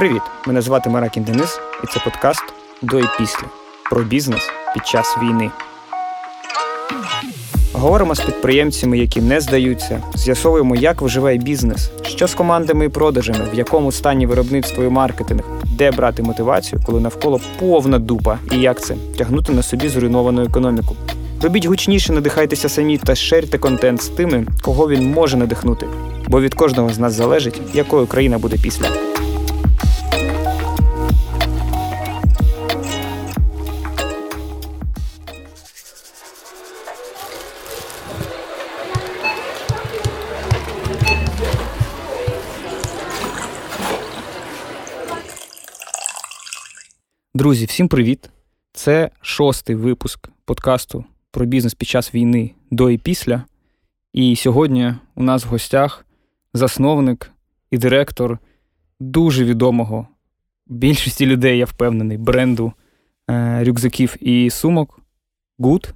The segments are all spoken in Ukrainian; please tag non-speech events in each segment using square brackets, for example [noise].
Привіт! Мене звати Маракін Денис, і це подкаст до і після про бізнес під час війни. Говоримо з підприємцями, які не здаються, з'ясовуємо, як виживає бізнес, що з командами і продажами, в якому стані виробництво і маркетинг, де брати мотивацію, коли навколо повна дупа, і як це тягнути на собі зруйновану економіку. Робіть гучніше, надихайтеся самі та шерте контент з тими, кого він може надихнути. Бо від кожного з нас залежить, якою країна буде після. Друзі, всім привіт! Це шостий випуск подкасту про бізнес під час війни до і після. І сьогодні у нас в гостях засновник і директор дуже відомого більшості людей, я впевнений, бренду е, рюкзаків і сумок Гуд.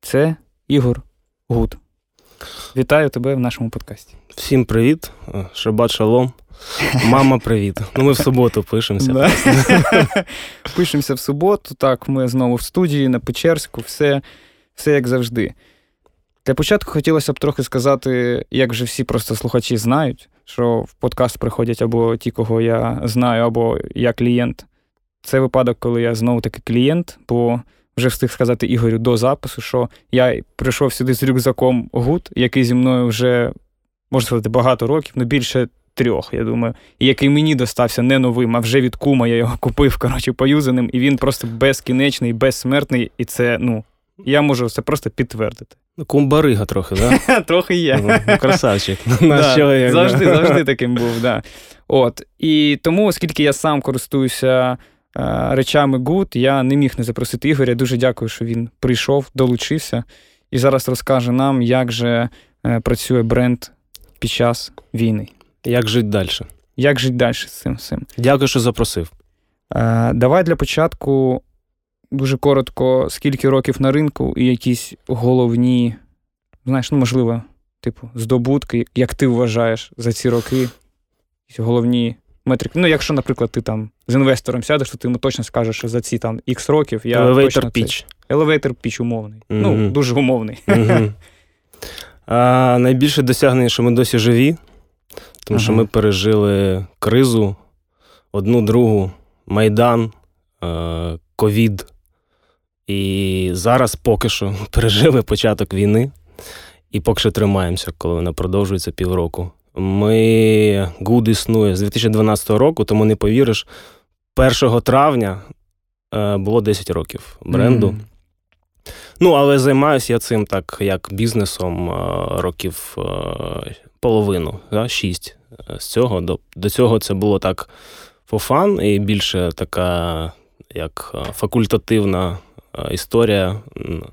Це Ігор Гуд. Вітаю тебе в нашому подкасті. Всім привіт, Шабат шалом. Мама, привіт. Ну, ми в суботу пишемося. Да. [laughs] Пишемося в суботу. Так, ми знову в студії на Печерську, все, все як завжди. Для початку хотілося б трохи сказати, як вже всі просто слухачі знають, що в подкаст приходять або ті, кого я знаю, або я клієнт. Це випадок, коли я знову таки клієнт, бо вже встиг сказати Ігорю до запису, що я прийшов сюди з рюкзаком GUD, який зі мною вже, можна сказати, багато років, ну більше трьох, я думаю, і який мені достався не новим, а вже від кума я його [laughs] купив, коротше, поюзаним, і він просто безкінечний, безсмертний, і це, ну, я можу це просто підтвердити. Ну, Кумбарига трохи, да? [laughs] Трохи є. Ну, красавчик. Завжди, завжди [laughs] таким був, да. От. І тому, оскільки я сам користуюся речами Good, я не міг не запросити Ігоря. Дуже дякую, що він прийшов, долучився і зараз розкаже нам, як же е, працює бренд під час війни. Як жити далі? Як жити далі з цим всім? Дякую, що запросив. Е, давай для початку дуже коротко, скільки років на ринку і якісь головні, знаєш, ну, можливо, типу, здобутки, як ти вважаєш за ці роки, якісь головні метрики. Ну, якщо, наприклад, ти там з інвестором сядеш, то ти йому точно скажеш, що за ці там X років я. Elevator pitch. Elevator pitch умовний. Mm-hmm. Ну, дуже умовний. Mm-hmm. [laughs] А, Найбільше досягнення, що ми досі живі, тому ага. що ми пережили кризу, одну другу, Майдан, ковід. І зараз поки що [laughs] пережили початок війни, і поки що тримаємося, коли вона продовжується півроку. Ми Гуд існує з 2012 року, тому не повіриш, 1 травня було 10 років бренду. Mm. Ну, але займаюся я цим так, як бізнесом років половину, да, 6 з цього. До, до цього це було так фофан і більше така як факультативна історія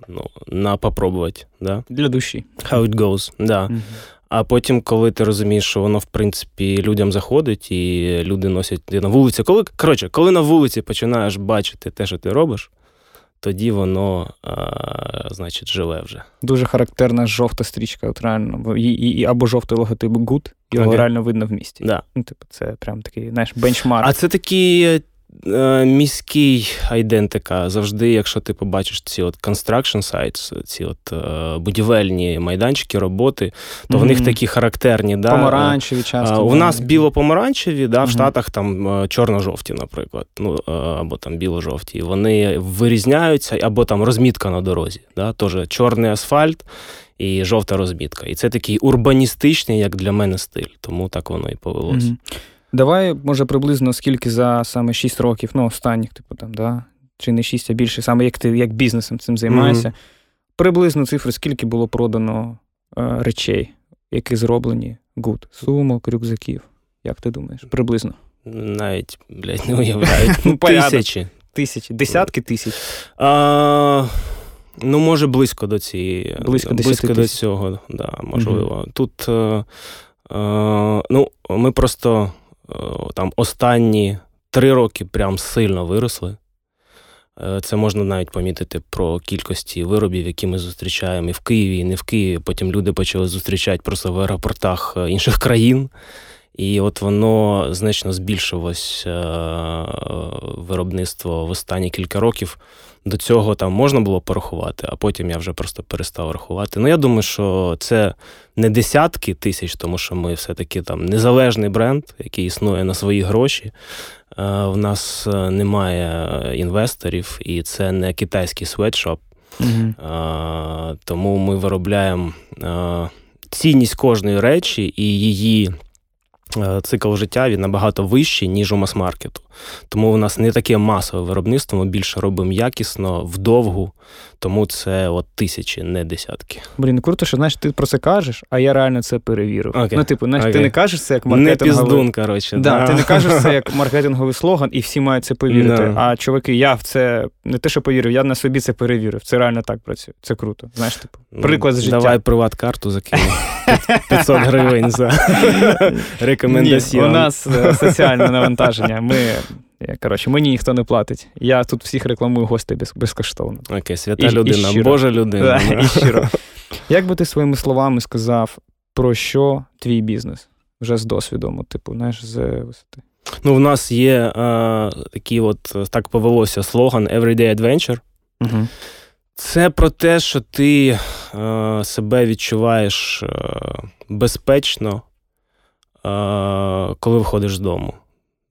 ну, на попробувати. Да? Для душі. How it goes. Да. Mm-hmm. А потім, коли ти розумієш, що воно в принципі людям заходить, і люди носять на вулиці. Коли коротше, коли на вулиці починаєш бачити те, що ти робиш, тоді воно, а, значить, живе вже. Дуже характерна жовта стрічка, от реально, і, і, або жовтий логотип Good, його okay. реально видно в місті. Да. Ну, типу, це прям такий знаєш, бенчмарк. А це такі міський айдентика завжди, якщо ти побачиш ці от construction sites, ці от е, будівельні майданчики, роботи, то mm-hmm. в них такі характерні. Да? Помаранчеві часто. У нас біло-помаранчеві, да, в. Штатах там е, чорно-жовті, наприклад, ну, або там біло-жовті. Вони вирізняються, або там розмітка на дорозі. Да? Теж чорний асфальт. І жовта розмітка. І це такий урбаністичний, як для мене, стиль. Тому так воно і повелось. Mm-hmm. Давай, може, приблизно скільки за саме 6 років, ну, останніх, типу там, да? чи не 6, а більше, саме як ти як бізнесом цим займаєшся. Mm-hmm. Приблизно цифри, скільки було продано е, речей, які зроблені GUD, сумок, рюкзаків. Як ти думаєш? Приблизно. Навіть, блядь, не уявляю. [laughs] Ну, Тисячі. Тисячі, десятки тисяч. А, Ну, може, близько до цієї. Близько, близько до цього, да, можливо. Mm-hmm. Тут. Е, е, ну, ми просто там останні три роки прям сильно виросли. Е, це можна навіть помітити про кількості виробів, які ми зустрічаємо і в Києві, і не в Києві. Потім люди почали зустрічати просто в аеропортах е, інших країн. І от воно значно збільшилось е, виробництво в останні кілька років. До цього там можна було порахувати, а потім я вже просто перестав рахувати. Ну, я думаю, що це не десятки тисяч, тому що ми все-таки там незалежний бренд, який існує на свої гроші. В нас немає інвесторів, і це не китайський светшоп. Mm-hmm. Тому ми виробляємо цінність кожної речі і її Е, цикл життя він набагато вищий, ніж у мас-маркету. Тому у нас не таке масове виробництво, ми більше робимо якісно, вдовгу, тому це от тисячі, не десятки. Блін, круто, що знаєш, ти про це кажеш, а я реально це перевірив. Okay. Ну, типу, знаєш, okay. ти не кажеш це як маркетинговий... Не піздун, коротше. Да, да. Ти не кажеш це як [laughs] маркетинговий слоган, і всі мають це повірити. No. А чуваки, я в це не те, що повірив, я на собі це перевірив. Це реально так працює. Це круто. Знаєш, типу, ну, приклад з життя. Давай приват-карту закину. 500 [laughs] гривень за [laughs] рекомендаціон. У нас е, соціальне навантаження. Ми Коротше, мені ніхто не платить. Я тут всіх рекламую гостей без, безкоштовно. Окей, свята і, людина, і Божа людина. Да, і щиро. Як би ти своїми словами сказав, про що твій бізнес? Вже з досвідом, типу, знаєш, з висоти? Ну, в нас є а, такий от, так повелося слоган Everyday Adventure. Угу. Це про те, що ти а, себе відчуваєш а, безпечно, коли виходиш з дому.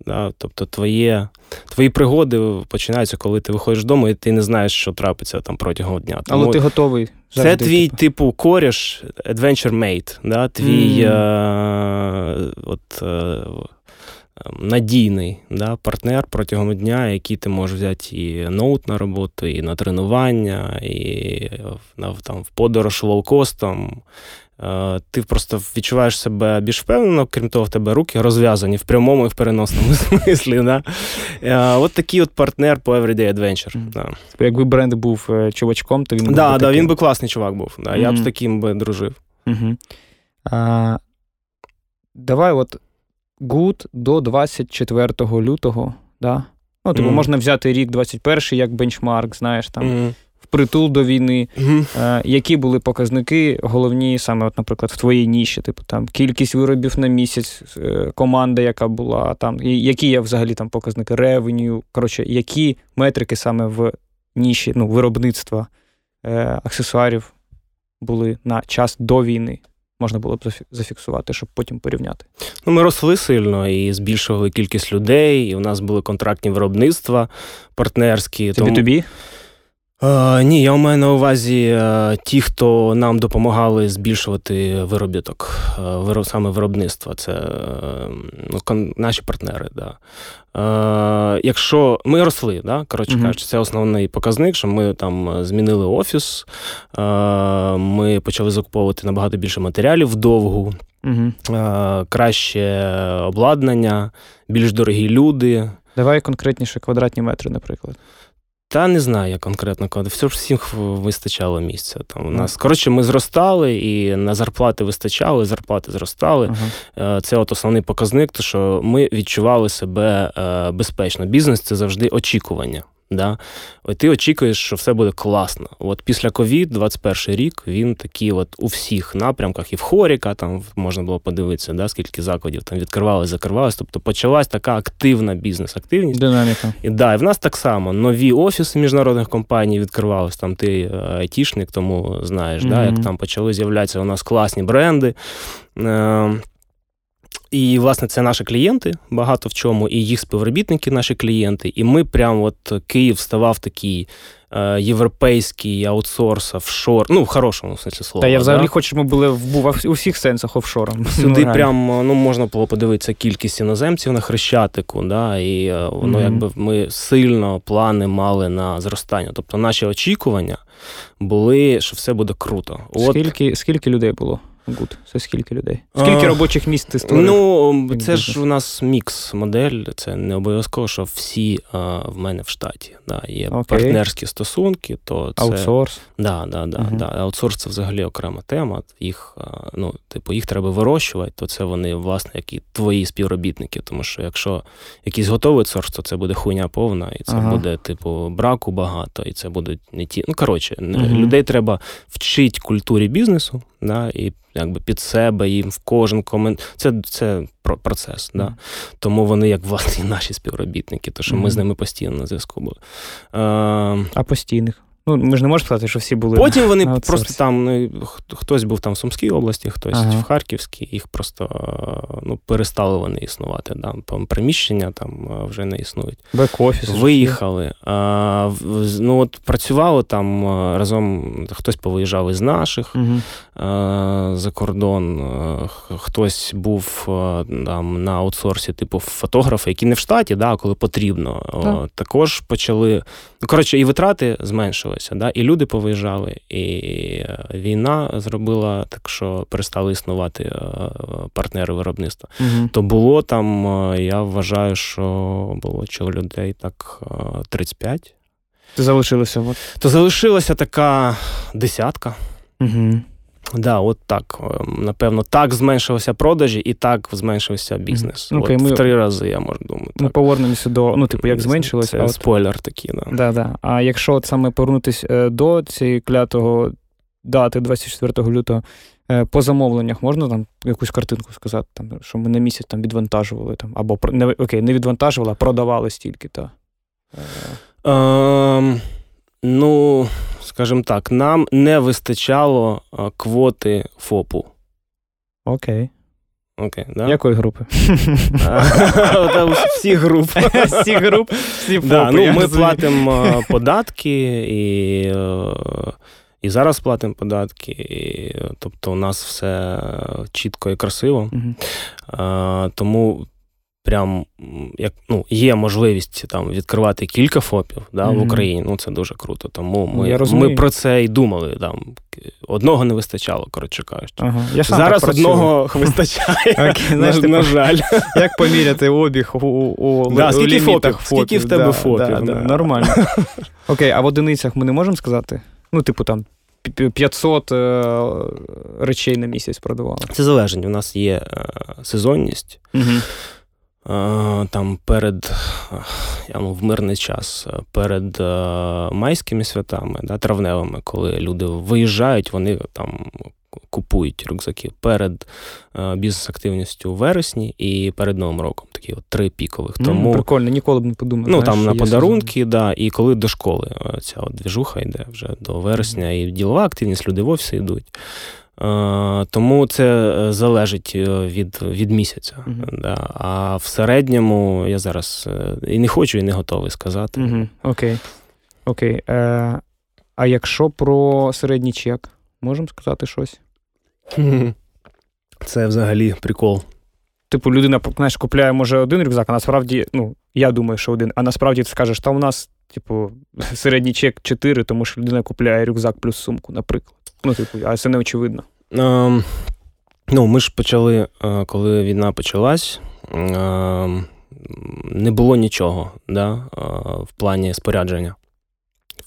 Да? Тобто твоє, твої пригоди починаються, коли ти виходиш з дому, і ти не знаєш, що трапиться там протягом дня. Тому Але ти готовий. Завжди, це твій, типу, типу коріш, adventure mate, да? твій mm. е, от, е, надійний да? партнер протягом дня, який ти можеш взяти і ноут на роботу, і на тренування, і на, там, в подорож лоукостом. Е, ти просто відчуваєш себе більш впевнено, крім того, в тебе руки розв'язані в прямому і в переносному [laughs] смислі. Да? Е, от такий от партнер по Everyday Adventure. Mm. Да. Типу, якби бренд був е, чувачком, то він був. Да, би да, він би класний чувак був. Да, mm. Я б з таким би дружив. Mm-hmm. А, Давай, от Good до 24 лютого. Да? Ну, типу, mm. можна взяти рік 21 як бенчмарк, знаєш там. Впритул до війни, mm-hmm. які були показники головні, саме, от, наприклад, в твоїй ніші, типу там кількість виробів на місяць, е, команда, яка була там, і які є взагалі там показники ревеню, коротше, які метрики саме в ніші ну, виробництва е, аксесуарів були на час до війни. Можна було б зафіксувати, щоб потім порівняти. Ну, Ми росли сильно і збільшували кількість людей, і у нас були контрактні виробництва партнерські. Це тому... B2B? Е, ні, я маю на увазі е, ті, хто нам допомагали збільшувати виробіток, е, саме виробництво. Це ну, наші партнери. Да. Якщо ми росли, да, коротше mm-hmm. кажучи, це основний показник, що ми там змінили офіс, ми почали закуповувати набагато більше матеріалів вдовгу, mm-hmm. краще обладнання, більш дорогі люди. Давай конкретніше квадратні метри, наприклад. Та не знаю я конкретно коли. Все ж всім вистачало місця. Там у нас коротше, ми зростали, і на зарплати вистачало, зарплати зростали. Uh-huh. Це от основний показник, то що ми відчували себе е, безпечно. Бізнес це завжди очікування. Да? От Ти очікуєш, що все буде класно. От Після ковід, 21 рік, він такий от у всіх напрямках, і в Хоріка там можна було подивитися, да, скільки закладів там відкривалися, закривалися. Тобто почалась така активна бізнес-активність. Динаміка. І да, і в нас так само нові офіси міжнародних компаній відкривалися. Там ти е, айтішник, тому знаєш, mm-hmm. да, як там почали з'являтися у нас класні бренди. Е, і, власне, це наші клієнти багато в чому, і їх співробітники, наші клієнти. І ми прямо от Київ ставав такий е, європейський аутсорс, офшор, ну, в хорошому сенсі слова. Та я взагалі да? хочу, щоб ми були в у всіх сенсах офшором. [laughs] Сюди ну, прямо ну, можна було подивитися кількість іноземців на Хрещатику, да, і е, воно, mm-hmm. якби ми сильно плани мали на зростання. Тобто наші очікування були, що все буде круто. От... Скільки, Скільки людей було? GUD. Це скільки людей? Скільки а, робочих місць ти створив? Ну, це бізнес? ж у нас мікс-модель, це не обов'язково, що всі а, в мене в штаті. Да, Є Окей. партнерські стосунки, то це. Аутсорс. Да, да, да, uh-huh. да. Аутсорс це взагалі окрема тема. Їх, ну, типу, їх треба вирощувати, то це вони, власне, які твої співробітники. Тому що якщо якийсь готовий source, то це буде хуйня повна, і це ага. буде, типу, браку багато, і це будуть не ті. Ну, коротше, uh-huh. людей треба вчити культурі бізнесу, да, і якби під себе, їм в кожен комент. Це це процес. Mm. Да? Тому вони, як власні [laughs] наші співробітники, тому що mm. ми з ними постійно на зв'язку були. А, а постійних? Ну, ми ж не можемо сказати, що всі були. Потім вони просто там, ну, хтось був там в Сумській області, хтось ага. в Харківській, їх просто ну, перестали вони існувати. Там приміщення там вже не існують. Бек-офіс. Виїхали. А, ну, от Працювали там разом, хтось повиїжджав із наших угу. а, за кордон, хтось був там на аутсорсі, типу фотографи, які не в штаті, да, коли потрібно. Так. Також почали. Ну, коротше, і витрати зменшили змінилося. Да? І люди повиїжджали, і е, війна зробила так, що перестали існувати е, партнери виробництва. Угу. То було там, е, я вважаю, що було чи людей так 35. То залишилося? От. То залишилася така десятка. Угу. Да, от так. Ем, напевно, так зменшилися продажі, і так зменшився бізнес. Mm. Okay, от ми, В три рази, я можу думати. Ми повернемося до, ну, типу, як зменшилося. Це а спойлер такий, да. Да, да. А якщо от саме повернутися е, до цієї клятого дати 24 лютого, е, по замовленнях можна там якусь картинку сказати, там, що ми на місяць там відвантажували, там, або не, окей, не відвантажували, а продавали стільки. Та. Um... Ну, скажімо так, нам не вистачало квоти ФОПу. Окей. Окей, да? Якої групи? [laughs] Всі групи. Всі групи, [laughs] всі. Да, ну, Ми платимо [laughs] податки і і зараз платимо податки. І, Тобто у нас все чітко і красиво. Тому прям як ну, є можливість там відкривати кілька ФОПів да, mm-hmm. в Україні. Ну це дуже круто. Тому ми ми про це й думали. Там одного не вистачало, коротше кажучи. Ага. Я Зараз одного вистачає. [laughs] на, на жаль. [laughs] Як поміряти обіг у у, да, скільки фопів, Скільки в тебе да, фопів? Да, Нормально. [laughs] Окей, а в одиницях ми не можемо сказати? Ну, типу, там 500 е, речей на місяць продавали. Це залежить. У нас є е, сезонність. Угу там перед я ну, в мирний час, перед майськими святами, да, травневими, коли люди виїжджають, вони там купують рюкзаки перед бізнес-активністю у вересні і перед Новим роком. Такі от три пікових. Тому, mm, Прикольно, ніколи б не подумав. Ну там на подарунки, да, і коли до школи ця от двіжуха йде вже до вересня, і ділова активність, люди в офіси йдуть. Е, тому це е, залежить е, від від місяця. Uh-huh. Да. А в середньому я зараз і не хочу, і не готовий сказати. Uh-huh. Окей. Окей. Е, А якщо про середній чек, можемо сказати щось? Це взагалі прикол. Типу, людина знаєш, купляє, може, один рюкзак, а насправді, ну, я думаю, що один, а насправді ти скажеш, та у нас, типу, [laughs] середній чек 4, тому що людина купляє рюкзак плюс сумку, наприклад. Ну, типу, а це не очевидно. Е, ну, ми ж почали, е, коли війна почалась, е, не було нічого да, е, в плані спорядження.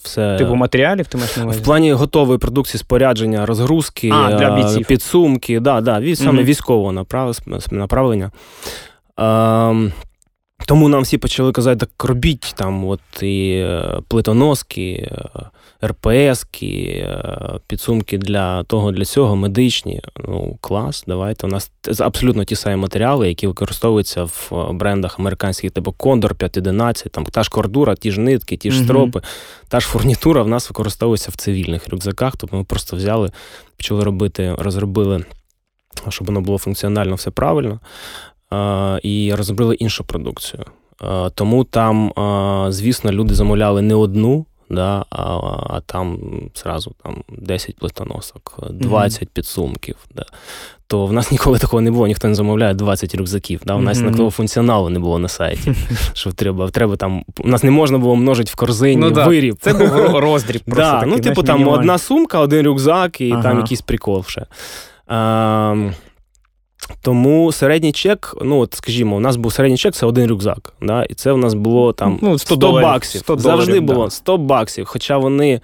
Все... Типу матеріалів ти маєш на увазі? В плані готової продукції спорядження, розгрузки, а, для е, бійців. підсумки, да, да, саме mm-hmm. військового направлення. Тому нам всі почали казати, так робіть там от і е, плитоноски, е, РПСки, е, підсумки для того, для цього, медичні. Ну, клас, давайте. У нас абсолютно ті самі матеріали, які використовуються в брендах американських, типу Кондор 511, там та ж кордура, ті ж нитки, ті ж стропи, mm-hmm. та ж фурнітура в нас використовується в цивільних рюкзаках. Тобто ми просто взяли, почали робити, розробили, щоб воно було функціонально все правильно і розробили іншу продукцію. Тому там, звісно, люди замовляли не одну, да, а а там зразу там 10 плитоносок, 20 mm-hmm. підсумків. Да. То в нас ніколи такого не було, ніхто не замовляє 20 рюкзаків. Да? У нас mm-hmm. такого функціоналу не було на сайті. [laughs] що треба, треба там, У нас не можна було множити в корзині ну, виріб. Це був [laughs] роздріб. просто да, такий, Ну, типу, там одна сумка, один рюкзак і ага. там якийсь прикол. ще. А, тому середній чек, ну от скажімо, у нас був середній чек, це один рюкзак. Да? І це у нас було там ну, 100, 100 баксів. 100 Завжди було 100 баксів. Хоча вони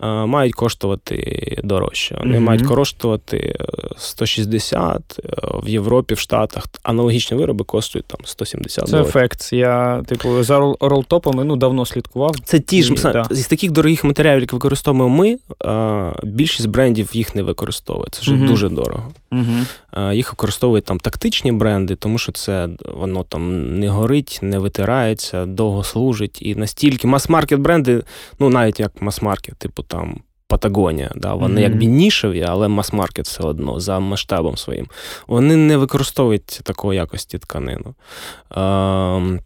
мають коштувати дорожче. Вони mm-hmm. мають коштувати 160 в Європі, в Штатах. Аналогічні вироби коштують там 170 Це ефект. Я, типу, за ролтопами ну, давно слідкував. Це ті ж да. з таких дорогих матеріалів, які використовуємо ми, більшість брендів їх не використовує. Це ж mm-hmm. дуже дорого. Mm-hmm. Їх використовують там тактичні бренди, тому що це воно там не горить, не витирається, довго служить. І настільки мас-маркет бренди, ну навіть як мас-маркет, типу там. Патагонія, да, вони mm-hmm. якби нішеві, але мас-маркет все одно за масштабом своїм. Вони не використовують такої якості тканину. Е,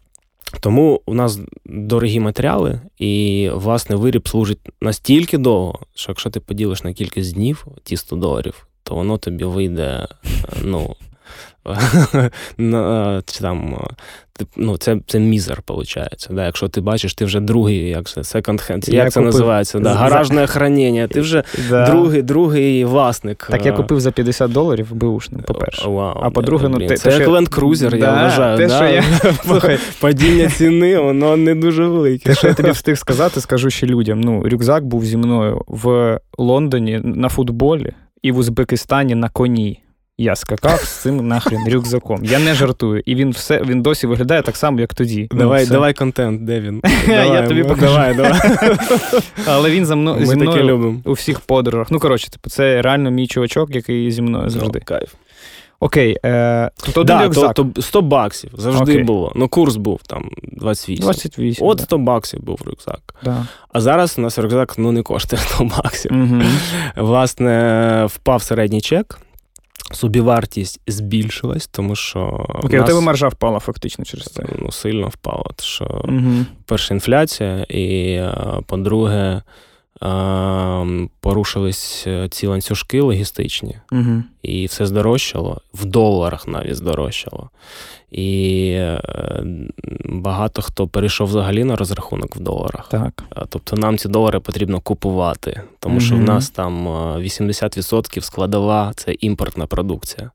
тому у нас дорогі матеріали, і, власне, виріб служить настільки довго, що якщо ти поділиш на кількість днів ті 100 доларів, то воно тобі вийде, ну. [laughs] чи там, ну, Це це мізер, виходить. Да? Якщо ти бачиш, ти вже другий, як це, second hand, як я це купив... називається? Да? Гаражне хранення, ти вже [laughs] да. другий другий власник. Так, я купив за 50 доларів бушним, по-перше. Вау, а по-друге, ну те, Це як Land Cruiser, да, я вважаю. Те, да? що я... Слухай, Падіння ціни, воно не дуже велике. Те, що я тобі встиг сказати, скажу ще людям. Ну, Рюкзак був зі мною в Лондоні на футболі і в Узбекистані на коні. Я скакав з цим нахрен [laughs] рюкзаком. Я не жартую. І він все він досі виглядає так само, як тоді. Ну, давай ну, давай контент, де він? [laughs] Давай, Я тобі покажу. Давай, давай. [laughs] Але він за мною зі мною у всіх подорожах. Ну, коротше, типу, це реально мій чувачок, який зі мною завжди. Кайф. Окей, е, тобто да, рюкзак. То, то 100 баксів завжди Окей. було. Ну, курс був там 28. 28 От 100 да. баксів був рюкзак. Да. А зараз у нас рюкзак ну, не коштує [laughs] 100 баксів. Угу. Власне, впав середній чек собівартість збільшилась, тому що. Окей, нас, у тебе маржа впала фактично через це. Ну, сильно впала. Тому що, угу. перша інфляція, і, е, по-друге, порушились е, ці ланцюжки логістичні, угу. і все здорожчало, в доларах навіть здорожчало. І е, багато хто перейшов взагалі на розрахунок в доларах. Так. Тобто нам ці долари потрібно купувати, тому угу. що в нас там 80% складова це імпортна продукція.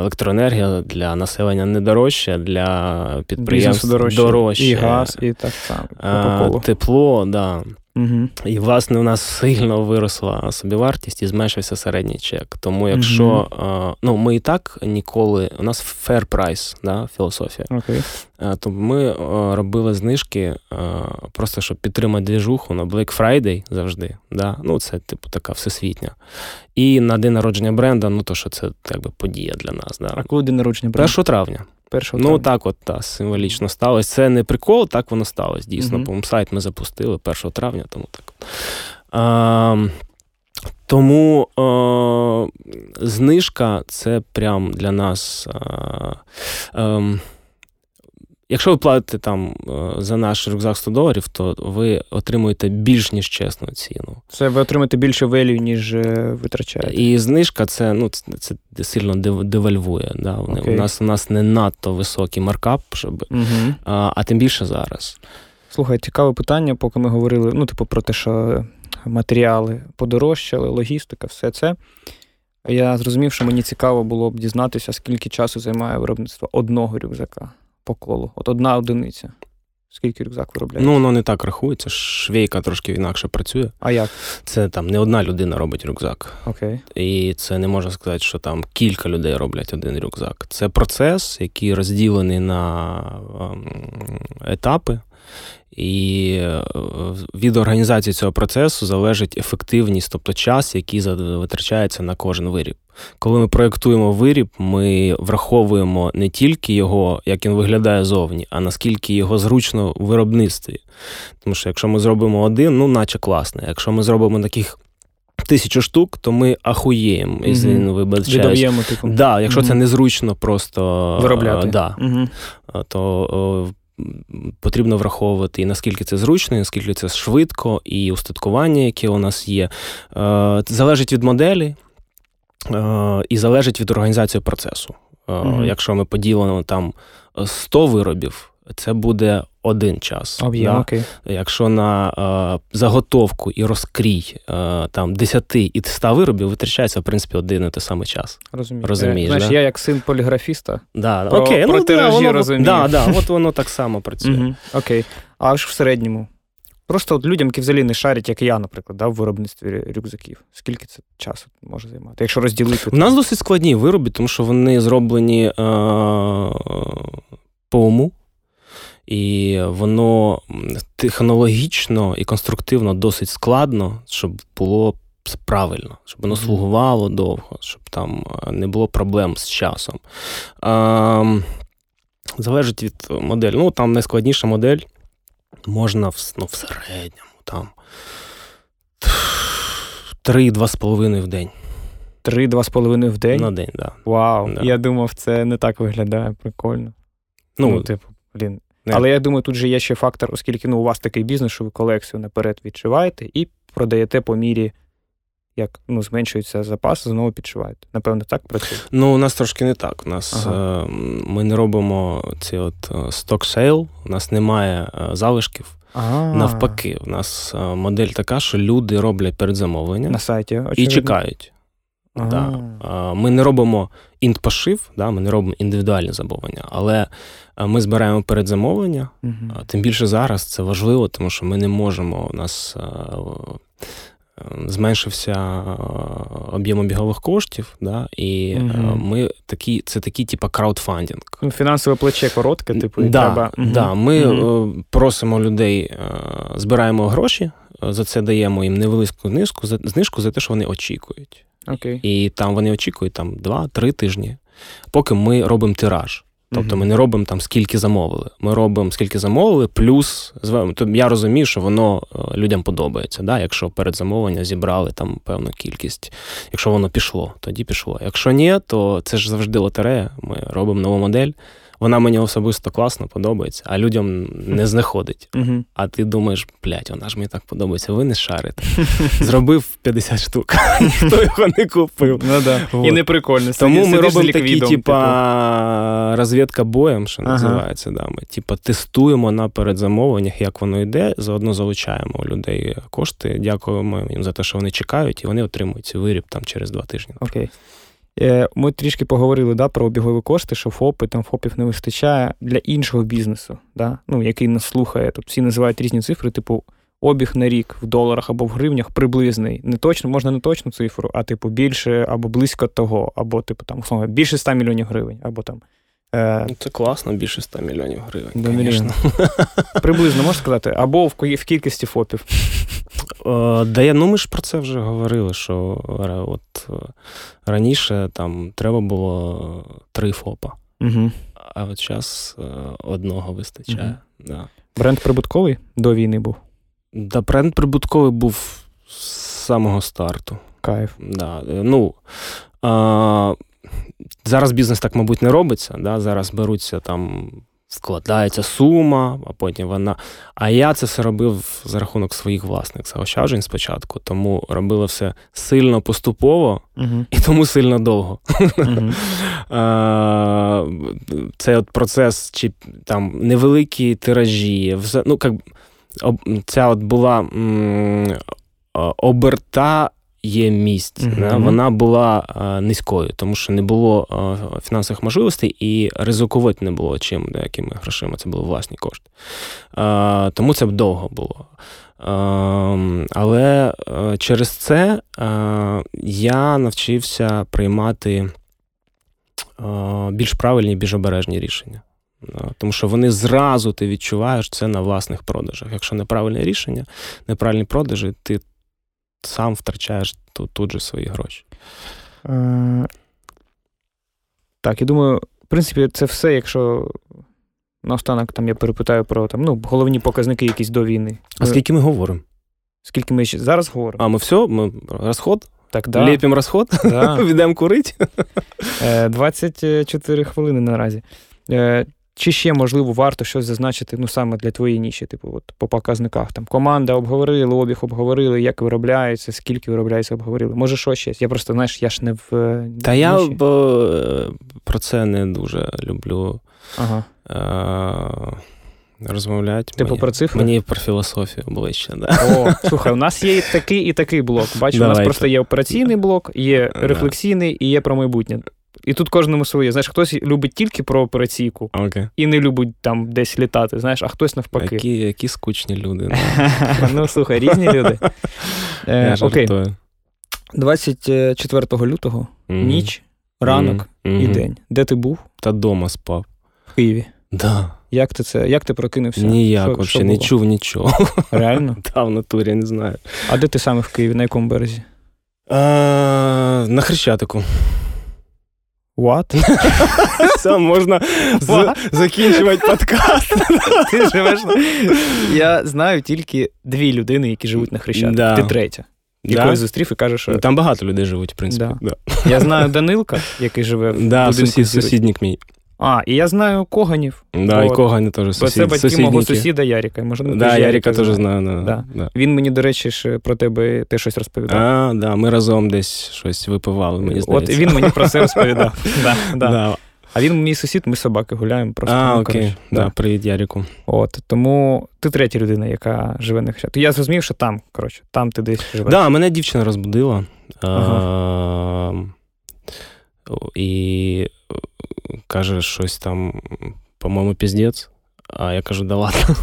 Електроенергія для населення не дорожча, для підприємств дорожче. дорожче. І газ, і так само. Тепло, да. Угу. І, власне, у нас сильно виросла собівартість і зменшився середній чек. Тому якщо угу. ну, ми і так ніколи, у нас fair price, да, філософія. Okay. То ми робили знижки просто щоб підтримати двіжуху на Black Friday завжди. Да? Ну, Це, типу, така всесвітня. І на день народження бренда, ну то що це якби подія для нас. Да. А коли день народження бренда? 1 травня. Першого ну так, от та символічно сталося. Це не прикол, так воно сталося. Дійсно, по-моєму, сайт ми запустили 1 травня, тому так. А, тому а, знижка це прям для нас. А, а, ем, Якщо ви платите там е, за наш рюкзак 100 доларів, то ви отримуєте більш ніж чесну ціну. Це ви отримаєте більше велю, ніж е, витрачаєте. І знижка це ну, це, це сильно девальвує. Да? Okay. У нас у нас не надто високий маркап, щоб, uh а, а тим більше зараз. Слухай, цікаве питання, поки ми говорили ну, типу, про те, що матеріали подорожчали, логістика, все це. Я зрозумів, що мені цікаво було б дізнатися, скільки часу займає виробництво одного рюкзака по колу. От одна одиниця. Скільки рюкзак виробляє? Ну, воно не так рахується. Швейка трошки інакше працює. А як? Це там не одна людина робить рюкзак. Окей. І це не можна сказати, що там кілька людей роблять один рюкзак. Це процес, який розділений на ем, етапи. І е, від організації цього процесу залежить ефективність, тобто час, який витрачається на кожен виріб. Коли ми проєктуємо виріб, ми враховуємо не тільки його, як він виглядає зовні, а наскільки його зручно в виробництві. Тому що якщо ми зробимо один, ну наче класно. Якщо ми зробимо таких тисячу штук, то ми ахуєємо. Віддаємо, типу. Да, Якщо mm-hmm. це незручно просто виробляти. Да, mm-hmm. то потрібно враховувати і наскільки це зручно, і наскільки це швидко, і устаткування, яке у нас є. Е, залежить від моделі е, і залежить від організації процесу. Mm-hmm. Якщо ми поділимо там 100 виробів, це буде один час. Об'єм, да? окей. Якщо на е, заготовку і розкрій е, там 10 і 100 виробів витрачається в принципі один і той самий час. Розумію. Розумієш, Знаєш, да? я як син поліграфіста. Да, про, окей, про ну, тиражі да, воно, розумію. Да, да, от воно так само працює. Окей. А ж в середньому Просто от людям, які взагалі не шарять, як я, наприклад, да, в виробництві рюкзаків. Скільки це часу може займати? Якщо розділити. У нас досить складні вироби, тому що вони зроблені е- по уму, і воно технологічно і конструктивно досить складно, щоб було правильно, щоб воно слугувало довго, щоб там е, не було проблем з часом. Е- залежить від моделі. Ну, там найскладніша модель можна в, ну, в середньому там 3-2,5 в день. 3-2,5 в день? На день, так. Да. Вау. Да. Я думав, це не так виглядає прикольно. Ну, ну типу, блін. Не. Але я думаю, тут же є ще фактор, оскільки ну, у вас такий бізнес, що ви колекцію наперед відчуваєте і продаєте по мірі як ну, зменшується запас, знову підшиваєте. Напевно, так працює? Ну, у нас трошки не так. У нас ага. е, Ми не робимо ці от stock sale, у нас немає е, залишків. Ага. Навпаки, у нас е, модель така, що люди роблять передзамовлення на сайті очевидно. і чекають. Ага. Да. Ми не робимо інд-пошив, да, ми не робимо індивідуальне замовлення, але е, ми збираємо передзамовлення. Угу. Тим більше зараз це важливо, тому що ми не можемо у нас е, зменшився е, об'єм обігових коштів, да, і угу. ми такі, це такий, типу, краудфандинг. Ну, Фінансове плече коротке, типу, і да, треба. Да, Ми угу. просимо людей, збираємо гроші, за це даємо їм невелику знижку, знижку за те, що вони очікують. Окей. І там вони очікують там 2-3 тижні, поки ми робимо тираж. Тобто ми не робимо там скільки замовили. Ми робимо скільки замовили, плюс я розумію, що воно е, людям подобається. Да? Якщо перед замовлення зібрали там певну кількість. Якщо воно пішло, тоді пішло. Якщо ні, то це ж завжди лотерея. Ми робимо нову модель. Вона мені особисто класно подобається, а людям не знаходить. Uh-huh. А ти думаєш, блядь, вона ж мені так подобається, ви не шарите. [laughs] Зробив 50 штук, [laughs] хто його не купив. Ну, да. Вот. І не прикольно. Тому ми робимо такі, типа, розвідка боєм, що ага. називається. Да. Ми типа, тестуємо на передзамовленнях, як воно йде. Заодно залучаємо у людей кошти. Дякуємо їм за те, що вони чекають, і вони отримують цей виріб там через два тижні. Окей. Okay. Е, ми трішки поговорили да, про обігові кошти, що ФОПи, там ФОПів не вистачає для іншого бізнесу, да, ну, який нас слухає. Тобто всі називають різні цифри, типу обіг на рік в доларах або в гривнях приблизний. Не точно, можна не точну цифру, а типу більше або близько того, або типу там більше 100 мільйонів гривень, або там. Е... Ну, це класно, більше 100 мільйонів гривень. До [laughs] Приблизно можна сказати, або в кількості ФОПів. Е, да я, ну ми ж про це вже говорили, що от е, раніше там треба було три ФОПа, угу. а от зараз одного вистачає. Угу. Да. Бренд прибутковий до війни був? Да, бренд прибутковий був з самого старту. Кайф. Да, ну, а, Зараз бізнес так, мабуть, не робиться. Да? Зараз беруться там складається сума, а потім вона. А я це все робив за рахунок своїх власних заощаджень спочатку, тому робили все сильно поступово uh-huh. і тому сильно довго. Uh-huh. [laughs] Цей от процес, чи там невеликі тиражі, ну, як, ця от була м, оберта є місць. Mm-hmm. Вона була а, низькою, тому що не було а, фінансових можливостей і ризикувати не було чим, деякими грошима. Це були власні кошти. А, Тому це б довго було. Але через це я навчився приймати більш правильні, більш обережні рішення. Тому що вони зразу ти відчуваєш це на власних продажах. Якщо неправильне рішення, неправильні продажі, ти сам втрачаєш тут, тут же свої гроші. Е, Так, я думаю, в принципі, це все, якщо наостанок там я перепитаю про там, ну, головні показники якісь до війни. А скільки ми говоримо? Скільки ми ще зараз говоримо? А ми все, ми розход? Так, да. Ліпимо розход, да. [laughs] відемо курити. 24 хвилини наразі. Чи ще, можливо, варто щось зазначити ну, саме для твоєї ніші, типу, от, по показниках. Там Команда обговорили, обіг обговорили, як виробляється, скільки виробляється, обговорили. Може, що ще? Я просто, знаєш, я ж не в. Е, Та ніші. я бо, е, про це не дуже люблю ага. е- розмовляти. Типу мені, про цифри? Мені про філософію ближче. Да. О, слухай, у нас є такий і такий блок. Бачиш, у нас просто є операційний блок, є рефлексійний і є про майбутнє. І тут кожному своє. Знаєш, хтось любить тільки про операційку Окей. і не любить там десь літати, знаєш, а хтось навпаки. Які, які скучні люди. [laughs] ну, слухай, різні люди. [laughs] Е, окей, 24 лютого, ніч, ранок і день. Де ти був? Та дома спав. В Києві. Да. Як ти це? Як ти прокинувся? Ніяк, Що- взагалі, що не чув нічого. [laughs] Реально? Та в натурі, я не знаю. А де ти саме в Києві? На якому березі? На Хрещатику. What? [laughs] Все, можна закінчувати подкаст. [laughs] Ти живеш. Я знаю тільки дві людини, які живуть на Хрещатику. Да. Ти третя. Да? Якої зустрів і кажеш, що Ну, Там багато людей живуть, в принципі. Да. Да. я знаю Данилка, який живе в Да, будинку сусід, сусідник мій. А, і я знаю Коганів, Да, і От. Когані теж сусід, це батьки мого сусіда Яріка. Ну, Да, Яріка теж знаю. Да. Да. Да. Він мені, до речі, ж про тебе ти щось розповідав. А, да, ми разом десь щось випивали, мені От здається. і він мені про це [laughs] розповідав. да, да. Да. А він мій сусід, ми собаки гуляємо просто. А, ну, окей. коротше, Да, привіт, Ярику. От, тому ти третя людина, яка живе на Хрещатику. Я зрозумів, що там, коротше, там ти десь живеш. Да, мене дівчина розбудила. Ага. О, І каже щось там, по-моєму, піздець. А я кажу, да ладно. [laughs]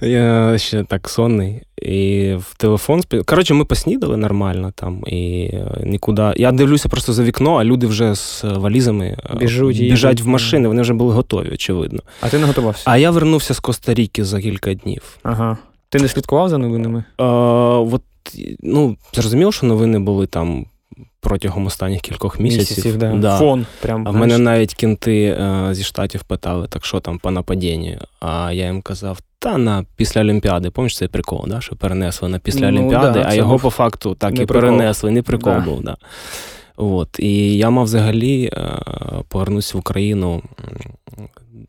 Я ще так сонний. І в телефон спі- Коротше, ми поснідали нормально там. І нікуди. Я дивлюся просто за вікно, а люди вже з валізами е, Біжуть, біжать в машини, вони вже були готові, очевидно. А ти не готувався? А я вернувся з Коста-Ріки за кілька днів. Ага. Ти не слідкував за новинами? Е, от, ну, зрозуміло, що новини були там протягом останніх кількох місяців. да. Да. Фон. Прям, А в мене навіть кінти е, зі штатів питали, так що там по нападінню. А я їм казав, та на після Олімпіади, пам'ятаєш цей прикол, да? що перенесли на після Ну, Олімпіади, да, а його по факту так і прикол. перенесли, не прикол Да. був. Да. От. І я мав взагалі е, повернутися в Україну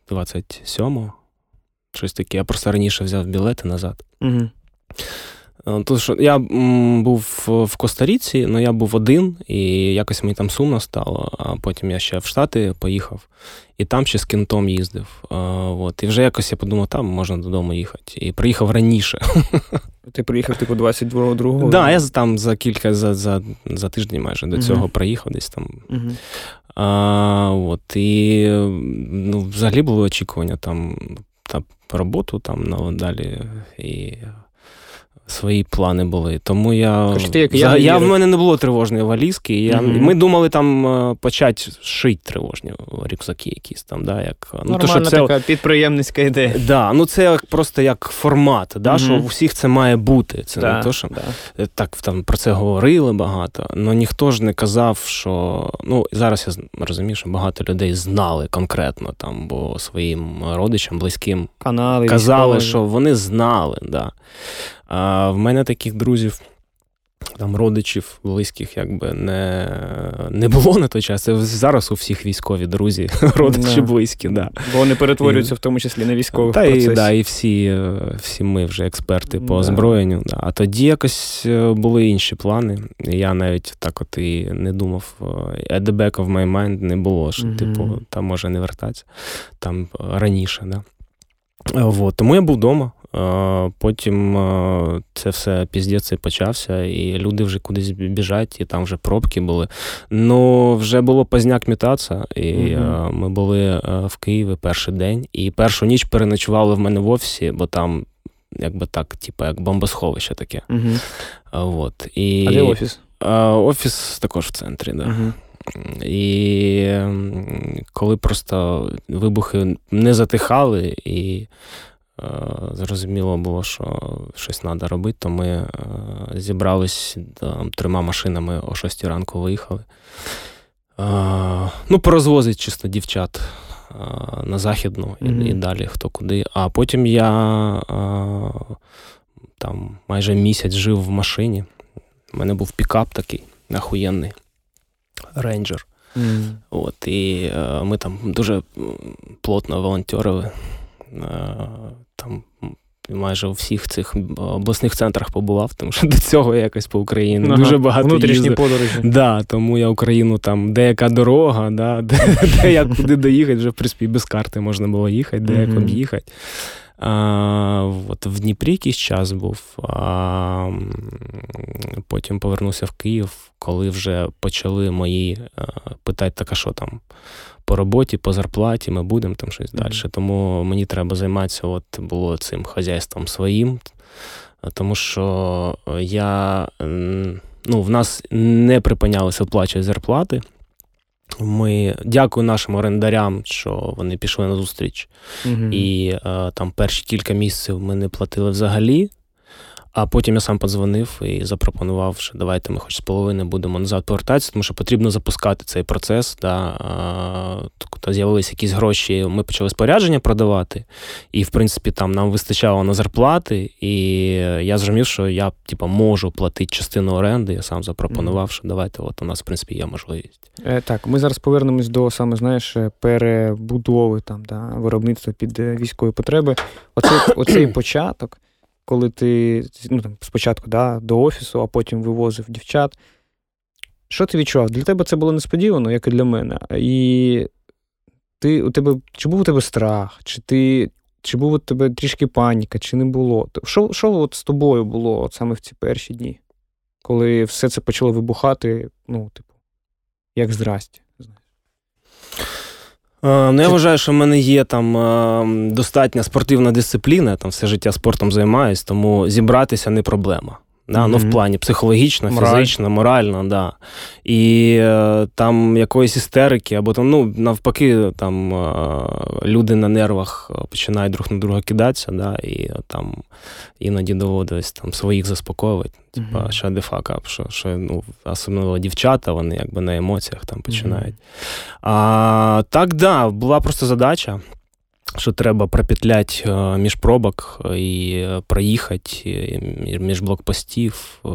27-го. Щось таке. Я просто раніше взяв білети назад. Мгм. Е, То, що я був в Коста-Ріці, але я був один, і якось мені там сумно стало. А потім я ще в Штати поїхав, і там ще з кінтом їздив. Е, От, і вже якось я подумав, там можна додому їхати. І приїхав раніше. Ти приїхав, типу, 22-го? Так, да, я там за кілька за, за, за тиждень майже до цього приїхав десь там. Мгм. А, от, і ну, взагалі були очікування там та роботу там на далі. І свої плани були. Тому я. Ти як я не я в мене не було тривожної валізки. Я, Мгм. Ми думали там е, почати шити тривожні рюкзаки якісь там. Да, як, ну, то, Нормальна що це, така підприємницька ідея. Да, ну це як, просто як формат, да, Мгм. що у всіх це має бути. Це Да, не то, що да. Е, так там про це говорили багато, але ніхто ж не казав, що ну зараз я розумію, що багато людей знали конкретно там, бо своїм родичам, близьким Канали, казали, військові. що вони знали. Да. А в мене таких друзів. Там родичів близьких якби не, не було на той час. Це зараз у всіх військові друзі, [laughs] родичі Да. близькі, да. Бо вони перетворюються в тому числі на військових Та і, да, і всі, е, всі ми вже експерти по озброєнню. Да. А тоді якось е, були інші плани. Я навіть так от і не думав. е, At the back of my mind не було, що, Мгм. типу, там може не вертатися там е, раніше. Да. Е, Вот. Тому я був вдома. Е, Потім е, це все піздець і почався, і люди вже кудись біжать, і там вже пробки були. Ну, вже було поздняк мітатися, і е, ми були в Києві перший день, і першу ніч переночували в мене в офісі, бо там, якби так, типу, як бомбосховище таке. Угу. Вот. І, А де офіс? Офіс також в центрі, да. Угу. І коли просто вибухи не затихали, і зрозуміло було, що щось треба робити, то ми е, зібрались там, трьома машинами о 6 ранку виїхали. Е, ну, порозвозить чисто дівчат е, на західну і, Мгм. і далі хто куди. А потім я е, там майже місяць жив в машині. У мене був пікап такий ахуєнний. Рейнджер. От, і е, ми там дуже плотно волонтерили. Е, там майже у всіх цих обласних центрах побував, тому що [laughs] до цього я якось по Україні Ага, дуже багато Внутрішні їздив. подорожі. Да, тому я Україну там деяка дорога, да, [laughs] де, де як [laughs] куди доїхати, вже в принципі без карти можна було їхати, де як об'їхати. А, от В Дніпрі якийсь час був, а потім повернувся в Київ, коли вже почали мої питати, так а що там по роботі, по зарплаті, ми будемо там щось mm-hmm. далі. Тому мені треба займатися от було цим хазяйством своїм, тому що я ну, в нас не припинялися оплачувати зарплати. Ми дякую нашим орендарям, що вони пішли на зустріч. Угу. І е, там перші кілька місяців ми не платили взагалі. А потім я сам подзвонив і запропонував, що давайте ми хоч з половини будемо назад повертатися, тому що потрібно запускати цей процес. Да. Тобто з'явилися якісь гроші, ми почали спорядження продавати, і, в принципі, там нам вистачало на зарплати, і я зрозумів, що я типу, можу платити частину оренди. Я сам запропонував, що давайте, от у нас, в принципі, є можливість. Е, Так, ми зараз повернемось до саме, знаєш, перебудови там, да, виробництва під е, військові потреби. Оцей, Оцей [clears throat] початок коли ти ну, там, спочатку да, до офісу, а потім вивозив дівчат. Що ти відчував? Для тебе це було несподівано, як і для мене. І ти, у тебе, чи був у тебе страх, чи ти, чи був у тебе трішки паніка, чи не було? Що що от з тобою було от саме в ці перші дні, коли все це почало вибухати, ну, типу, як здрасті? Е, ну, я вважаю, що в мене є там е, достатня спортивна дисципліна, там все життя спортом займаюсь, тому зібратися не проблема. Да, mm-hmm. Ну, в плані психологічно, Мораль. фізично, морально, да. І е, там якоїсь істерики, або там, ну, навпаки, там е, люди на нервах починають друг на друга кидатися, да, і там іноді доводилось там своїх заспокоювати. Типа, mm-hmm. що дефакап, що, що ну, особливо дівчата, вони якби на емоціях там починають. Mm-hmm. А так, да, була просто задача що треба пропетляти е, між пробок і проїхати між блокпостів. Е,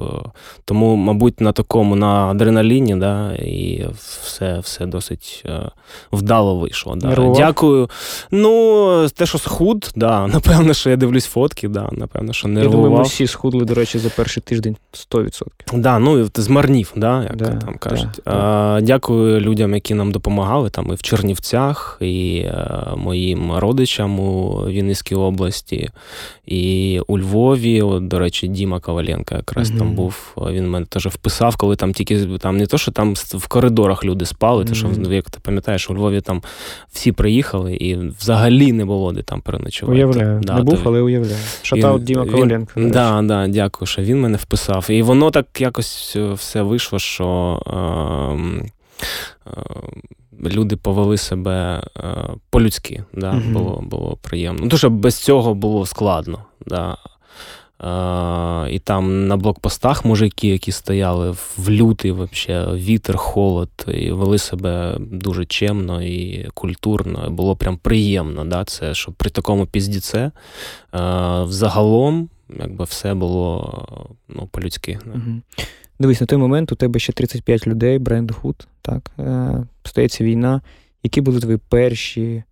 тому, мабуть, на такому на адреналіні, да, і все все досить е, вдало вийшло. Да. Дякую. Ну, те, що схуд, да, [laughs] напевно, що я дивлюсь фотки, да, напевно, що не Я думаю, ми всі схудли, до речі, за перший тиждень 100%. Да, ну, змарнів, да, як да, там кажуть. Да, а, Дякую людям, які нам допомагали там і в Чернівцях, і моїм родичам у Вінницькій області, і у Львові. От, До речі, Діма Коваленко якраз mm-hmm. там був. Він мене теж вписав, коли там тільки там не то, що там в коридорах люди спали, mm-hmm. то що як ти пам'ятаєш, у Львові там всі приїхали і взагалі не було де там переночувати. Уявляю. Да, не був, але уявляю. Шатаут Діма Коваленко. Так, да, да, дякую, що він мене вписав. І воно так якось все вийшло, що. Е, е, люди повели себе е, по-людськи. Да? Mm-hmm. Було було приємно. Дуже без цього було складно. Да? Е, і там на блокпостах мужики, які стояли в лютий, вообще, вітер, холод, і вели себе дуже чемно і культурно. І було прям приємно. Да? Це що при такому піздіце е, взагалом якби все було ну, по-людськи. Да? Дивись, на той момент у тебе ще 35 людей, бренд Худ, так, е, стається війна. Які були твої перші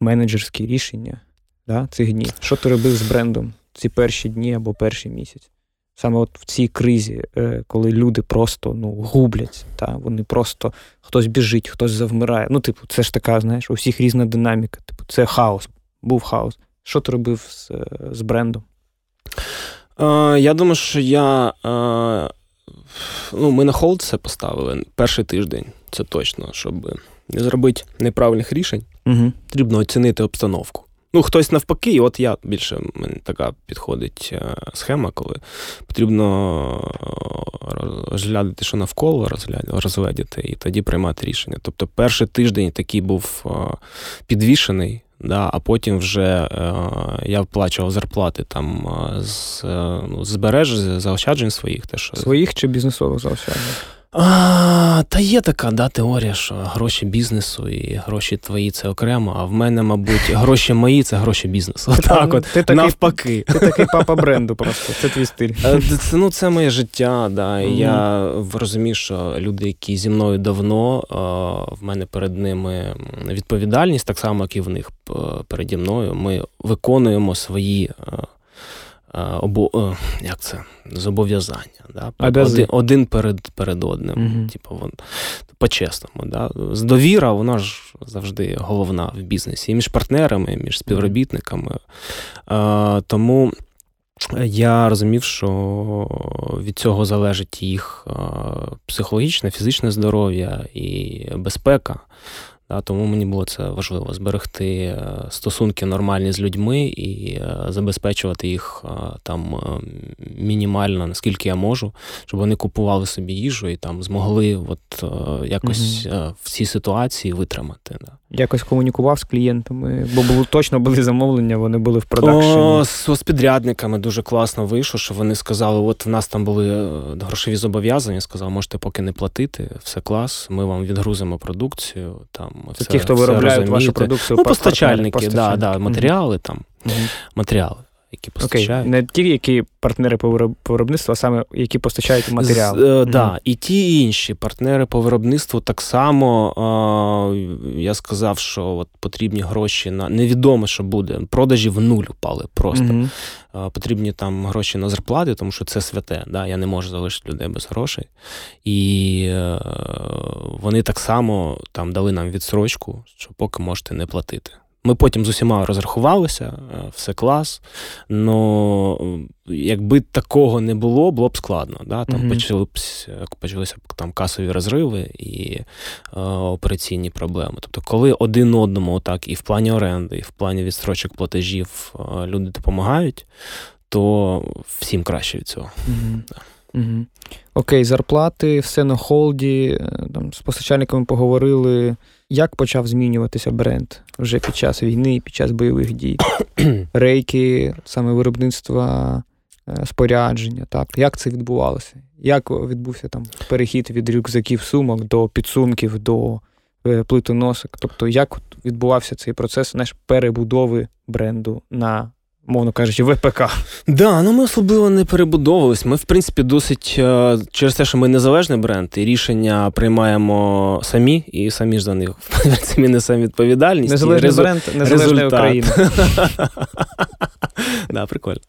менеджерські рішення да, цих днів? Що ти робив з брендом ці перші дні або перший місяць? Саме от в цій кризі, е, коли люди просто ну, губляться, та, вони просто хтось біжить, хтось завмирає. Ну, типу, це ж така, знаєш, у всіх різна динаміка. Типу, це хаос, був хаос. Що ти робив з, е, з брендом? Е, Я думаю, що я. Е ну, ми на hold це поставили перший тиждень, це точно, щоб не зробити неправильних рішень. Угу. Потрібно оцінити обстановку. Ну, хтось навпаки, і от я більше мені така підходить е, схема, коли потрібно е, розглядати, що навколо розглядати, і тоді приймати рішення. Тобто перший тиждень такий був е, підвішений, Да, А потім вже е, я вплачував зарплати там з ну, збереж заощаджень своїх. Те, що... Своїх чи бізнесових заощаджень? А, Та є така да, теорія, що гроші бізнесу і гроші твої це окремо, а в мене, мабуть, гроші мої це гроші бізнесу. Ти, так от, ти такий, Навпаки. Ти такий папа бренду просто, це твій стиль. Е, це, ну, це моє життя. да. Mm-hmm. Я розумію, що люди, які зі мною давно, в мене перед ними відповідальність, так само, як і в них переді мною. Ми виконуємо свої обо, як це, зобов'язання. Да? Один, один перед перед одним. Mm-hmm. Типу, вон, по-чесному. Да? Довіра, вона ж завжди головна в бізнесі. І між партнерами, і між співробітниками. Тому я розумів, що від цього залежить їх психологічне, фізичне здоров'я і безпека. Да, Тому мені було це важливо зберегти е, стосунки нормальні з людьми і е, забезпечувати їх е, там мінімально, наскільки я можу, щоб вони купували собі їжу і там змогли от якось угу. в цій ситуації витримати. Да. Якось комунікував з клієнтами, бо було точно були замовлення, вони були в продакшені. О, з, підрядниками дуже класно вийшло, що вони сказали: от в нас там були грошові зобов'язання, сказали, можете поки не платити, все клас, ми вам відгрузимо продукцію. там це, ті, хто виробляють вашу продукцію. Ну, постачальники, да, да, матеріали там, матеріали які постачають. Окей, Не ті, які партнери по виробництву, а саме які постачають матеріали. З, е, да, І ті інші партнери по виробництву так само е, я сказав, що от потрібні гроші на невідомо, що буде. Продажі в нуль упали просто. Угу. Е, потрібні там гроші на зарплати, тому що це святе. Да? Я не можу залишити людей без грошей. І е, вони так само там дали нам відсрочку, що поки можете не платити. Ми потім з усіма розрахувалися, е, все клас. Но якби такого не було, було б складно. Да? Там mm-hmm. почалися б там касові розриви і е, операційні проблеми. Тобто, коли один одному, так і в плані оренди, і в плані відстрочок платежів е, люди допомагають, то всім краще від цього. Да. Угу. Окей, зарплати, все на холді. Е, там З постачальниками поговорили. Як почав змінюватися бренд вже під час війни, під час бойових дій? [coughs] Рейки, саме виробництва е, спорядження. так? Як це відбувалося? Як відбувся там перехід від рюкзаків сумок до підсумків, до е, плитоносок? Тобто, як відбувався цей процес знаєш, перебудови бренду на мовно кажучи, ВПК. Да, ну ми особливо не перебудовувались. Ми, в принципі, досить е, через те, що ми незалежний бренд, і рішення приймаємо самі, і самі ж за них самі несемо відповідальність. Незалежний резу... бренд, незалежна Україна. [laughs] Да, прикольно.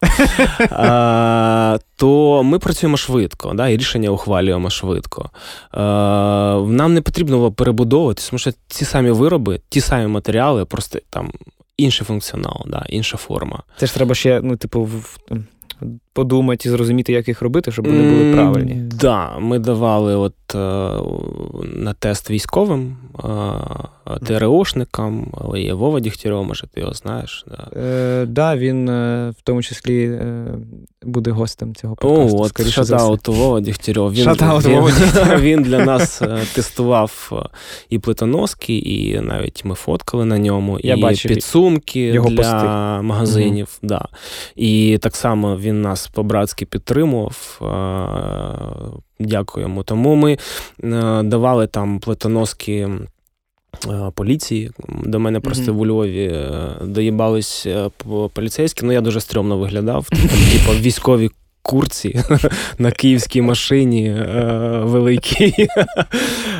А, То ми працюємо швидко, да, і рішення ухвалюємо швидко. А, Нам не потрібно було перебудовуватися, тому що ті самі вироби, ті самі матеріали, просто там інший функціонал, да, інша форма. Це ж треба ще, ну, типу, в, подумати і зрозуміти, як їх робити, щоб вони були правильні. Так, да, ми давали от е, на тест військовим, е, ТРОшникам, але є Вова Дігтярьов, може, ти його знаєш. Да, е, да він е, в тому числі е, буде гостем цього подкасту. О, от шатаут Вова Дігтярьов. Він, він, він для нас тестував і плитоноски, і навіть ми фоткали на ньому, Я і бачив підсумки його для пости. магазинів. Угу. Да. І так само він нас по-братськи підтримував. Дякуємо. Тому ми е, давали там плитоноски. Е, поліції до мене просто mm-hmm. в Львові е, доїбались поліцейські. Ну я дуже стрьомно виглядав. Типу військові курці [laughs] на київській машині е, великій. [laughs]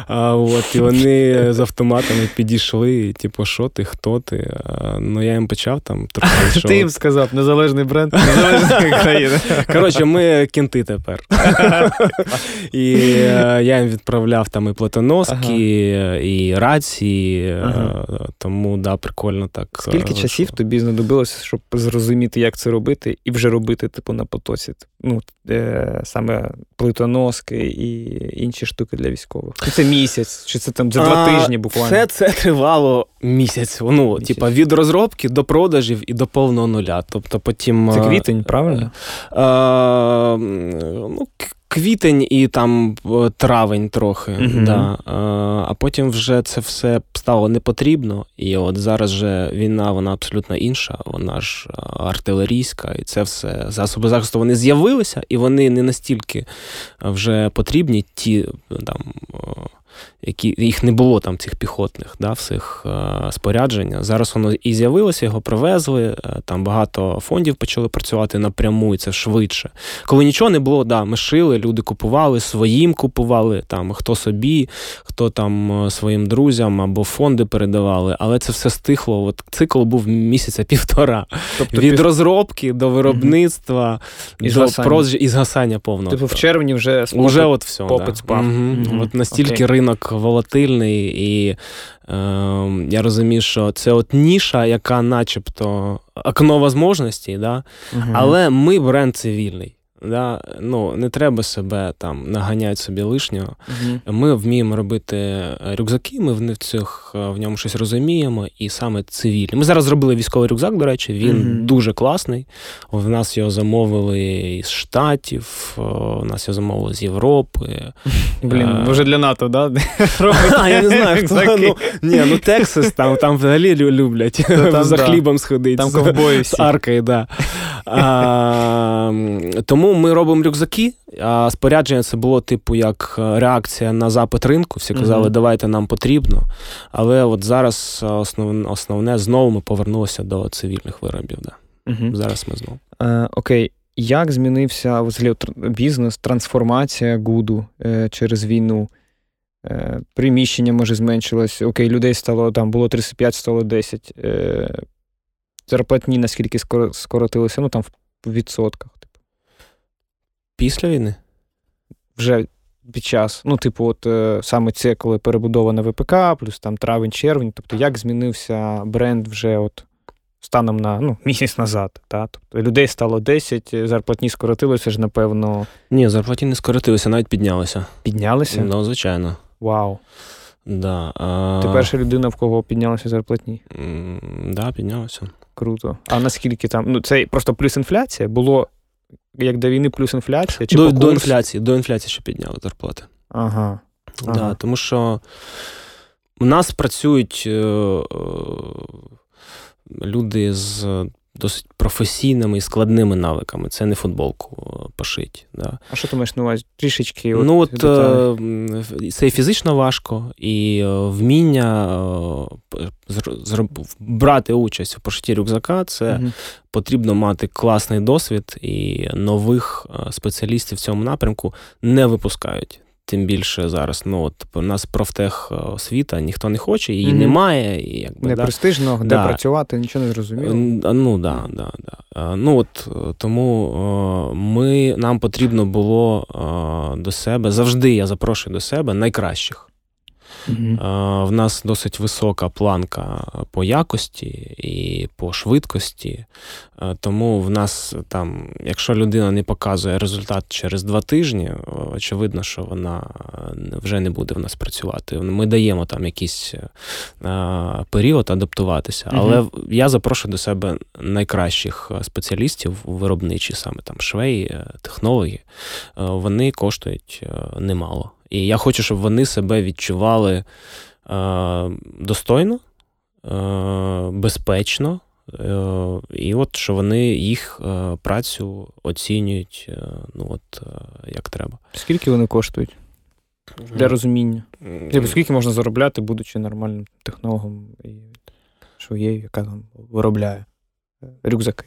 А, от, І вони з автоматами підійшли, типу, що ти, хто ти? А, ну я їм почав там трохи. [laughs] Ти їм сказав, незалежний бренд, незалежна країна. Коротше, ми кінти тепер. І е, я їм відправляв там і платоноски, і рації. Е, тому да, прикольно так. Скільки часів тобі знадобилося, щоб зрозуміти, як це робити, і вже робити, типу, на потоці? Ну, е, саме плитоноски і інші штуки для військових. Це місяць, чи це там за два а, тижні буквально? Це це тривало місяць. Ну, місяць. типа від розробки до продажів і до повного нуля. Тобто потім. Це квітень, правильно? Е, е, ну, Квітень і там е, травень трохи, uh да. а потім вже це все стало непотрібно. І от зараз же війна, вона абсолютно інша, вона ж артилерійська, і це все засоби захисту вони з'явилися, і вони не настільки вже потрібні, ті там які їх не було там, цих піхотних, да, всіх е, спорядження. Зараз воно і з'явилося, його привезли. Е, там багато фондів почали працювати напряму, і це швидше. Коли нічого не було, да, ми шили, люди купували, своїм купували, там хто собі, хто там е, своїм друзям або фонди передавали, але це все стихло. От цикл був місяця [laughs] півтора. Тобто Від пів... розробки до виробництва, угу. до продажі і згасання повного. Типу в червні вже Уже от все, попит да. спав. Угу. Угу. От настільки okay. Ринок волатильний, і е, я розумію, що це от ніша, яка начебто окно можливостей, да? але ми бренд цивільний. Да? Ну, Не треба себе там наганяти собі лишнього. uh Ми вміємо робити рюкзаки, ми в цих в ньому щось розуміємо, і саме цивільні. Ми зараз зробили військовий рюкзак, до речі, він uh дуже класний. В нас його замовили із Штатів, у нас його замовили з Європи. [laughs] Блін, вже для НАТО, да? [laughs] А, Я не знаю, хто. Ну, ні, ну Тексас, там там взагалі люблять за хлібом сходити. Там ковбої з аркою, да. [laughs] А, Тому ми робимо рюкзаки, а спорядження це було, типу, як е, реакція на запит ринку. Всі казали, mm-hmm. давайте нам потрібно. Але от зараз основне, основне знову ми повернулися до цивільних виробів. Да. Mm-hmm. Зараз ми знову. Е, окей. Як змінився взагалі бізнес, трансформація Гуду е, через війну? Е, приміщення, може, зменшилось. Окей, людей стало там, було 35, стало 10. Е, зарплатні наскільки скоротилися, ну там в відсотках. Після війни? Вже під час. Ну, типу, от е, саме це, коли перебудована ВПК, плюс там травень-червень. Тобто, як змінився бренд вже от станом на ну, місяць назад. Та? Тобто людей стало 10, зарплатні скоротилися ж, напевно. Ні, зарплатні не скоротилися, навіть піднялися. Піднялися? Ну, звичайно. Вау. Да, а... Ти перша людина, в кого піднялися зарплатні? Так, да, піднялися. Круто. А наскільки там? Ну, це просто плюс інфляція? Було як до війни плюс інфляція? Чи До до інфляції до інфляції ще підняли зарплати. Ага. Да, ага. Тому що у нас працюють е, е, люди з досить професійними і складними навиками. Це не футболку е, пошить. Да. А що ти маєш на увазі? Трішечки? Ну, от, от Це і фізично важко, і е, вміння е, брати участь у пошитті рюкзака це угу. потрібно мати класний досвід, і нових спеціалістів в цьому напрямку не випускають. Тим більше зараз, ну от у нас профтех освіта ніхто не хоче, її mm-hmm. немає. І, якби, Не да? престижно, де да. працювати, нічого не зрозуміло. Ну да, да, да. Ну от тому ми, нам потрібно було до себе завжди я запрошую до себе найкращих. В нас досить висока планка по якості і по швидкості. Тому в нас там, якщо людина не показує результат через два тижні, очевидно, що вона вже не буде в нас працювати. Ми даємо там якийсь період адаптуватися. Але я запрошую до себе найкращих спеціалістів виробничі, саме там швеї, технологи. Вони коштують немало. І я хочу, щоб вони себе відчували е, достойно, е, безпечно, е, і от що вони їх е, працю оцінюють е, ну от, е, як треба. Скільки вони коштують? Для розуміння. Тобто, скільки можна заробляти, будучи нормальним технологом і швеєю, яка там виробляє рюкзаки.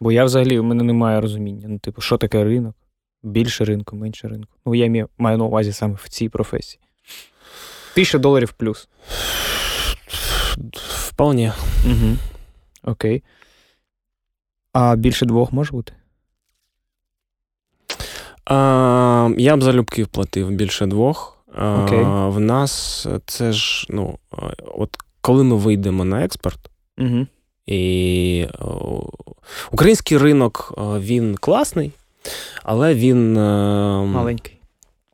Бо я взагалі у мене немає розуміння. Ну, типу, що таке ринок? Більше ринку, менше ринку. Ну, я маю на увазі саме в цій професії. Тисяча доларів плюс. Вполне. Угу. Окей. А більше двох може бути? А, Я б залюбки вплатив більше двох. Окей. А, В нас це ж, ну, от коли ми вийдемо на експорт, угу. і о, український ринок він класний. Але він е, маленький.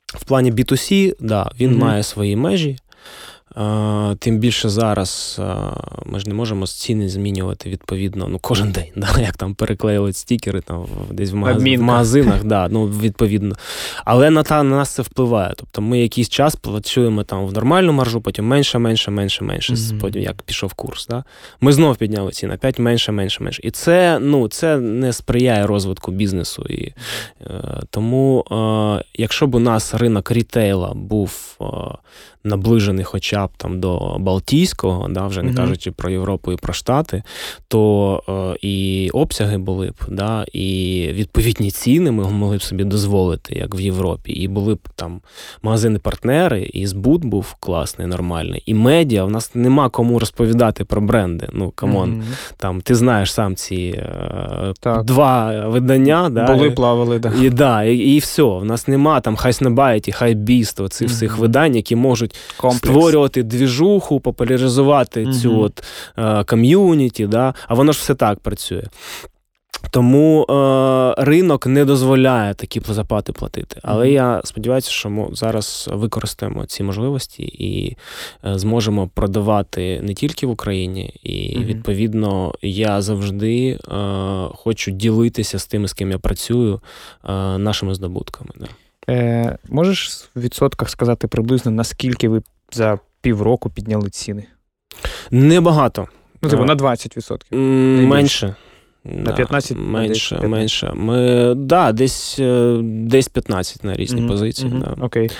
В плані B2C, да, він mm має свої межі. Тим більше зараз ми ж не можемо ціни змінювати відповідно ну, кожен день, [laughs] да? як там переклеюють стікери там, десь в, магаз... в магазинах, да, ну, відповідно. Але на та, на нас це впливає. Тобто ми якийсь час працюємо там в нормальну маржу, потім менше, менше, менше, менше, mm-hmm. потім як пішов курс. Да? Ми знов підняли ціни, опять менше, менше, менше. І це ну, це не сприяє розвитку бізнесу. І, е, Тому, е, якщо б у нас ринок рітейла був. Е, наближений хоча б там до Балтійського, да, вже не mm-hmm. кажучи про Європу і про Штати, то е, і обсяги були б, да, і відповідні ціни ми могли б собі дозволити, як в Європі. І були б там магазини-партнери, і збут був класний, нормальний. І медіа, в нас нема кому розповідати про бренди. Ну, come on, mm-hmm. там ти знаєш сам ці е, два видання. Да, Були, плавали, да. І да, і, і все. В нас нема там хай Снебайті, хай Біст, цих mm-hmm. всіх видань, які можуть можуть Комплекс. створювати двіжуху, популяризувати угу. цю от е, ком'юніті, да? а воно ж все так працює. Тому е, ринок не дозволяє такі запати платити. Але mm-hmm. я сподіваюся, що ми зараз використаємо ці можливості і е, зможемо продавати не тільки в Україні, і mm-hmm. відповідно я завжди е, хочу ділитися з тими, з ким я працюю, е, нашими здобутками. Да. Е, Можеш в відсотках сказати приблизно, наскільки ви за півроку підняли ціни? Небагато. Ну, типу, на 20%. Менше. На 15 менше. 15. менше. Ми, да, десь е, десь 15 на різні mm-hmm. позиції. Mm-hmm. Да. Окей.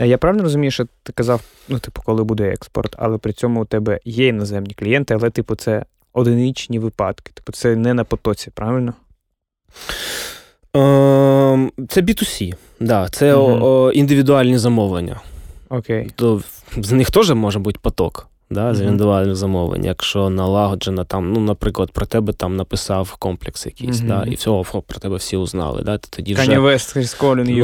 Е, я правильно розумію, що ти казав, ну, типу, коли буде експорт, але при цьому у тебе є іноземні клієнти, але, типу, це одиничні випадки. Типу, це не на потоці, правильно? Ем, це B2C, да, це угу. індивідуальні замовлення. Окей. То з них теж може бути поток да, з індивідуальних замовлень, якщо налагоджена там, ну, наприклад, про тебе там написав комплекс якийсь, да, і все, про тебе всі узнали. Да, ти тоді вже.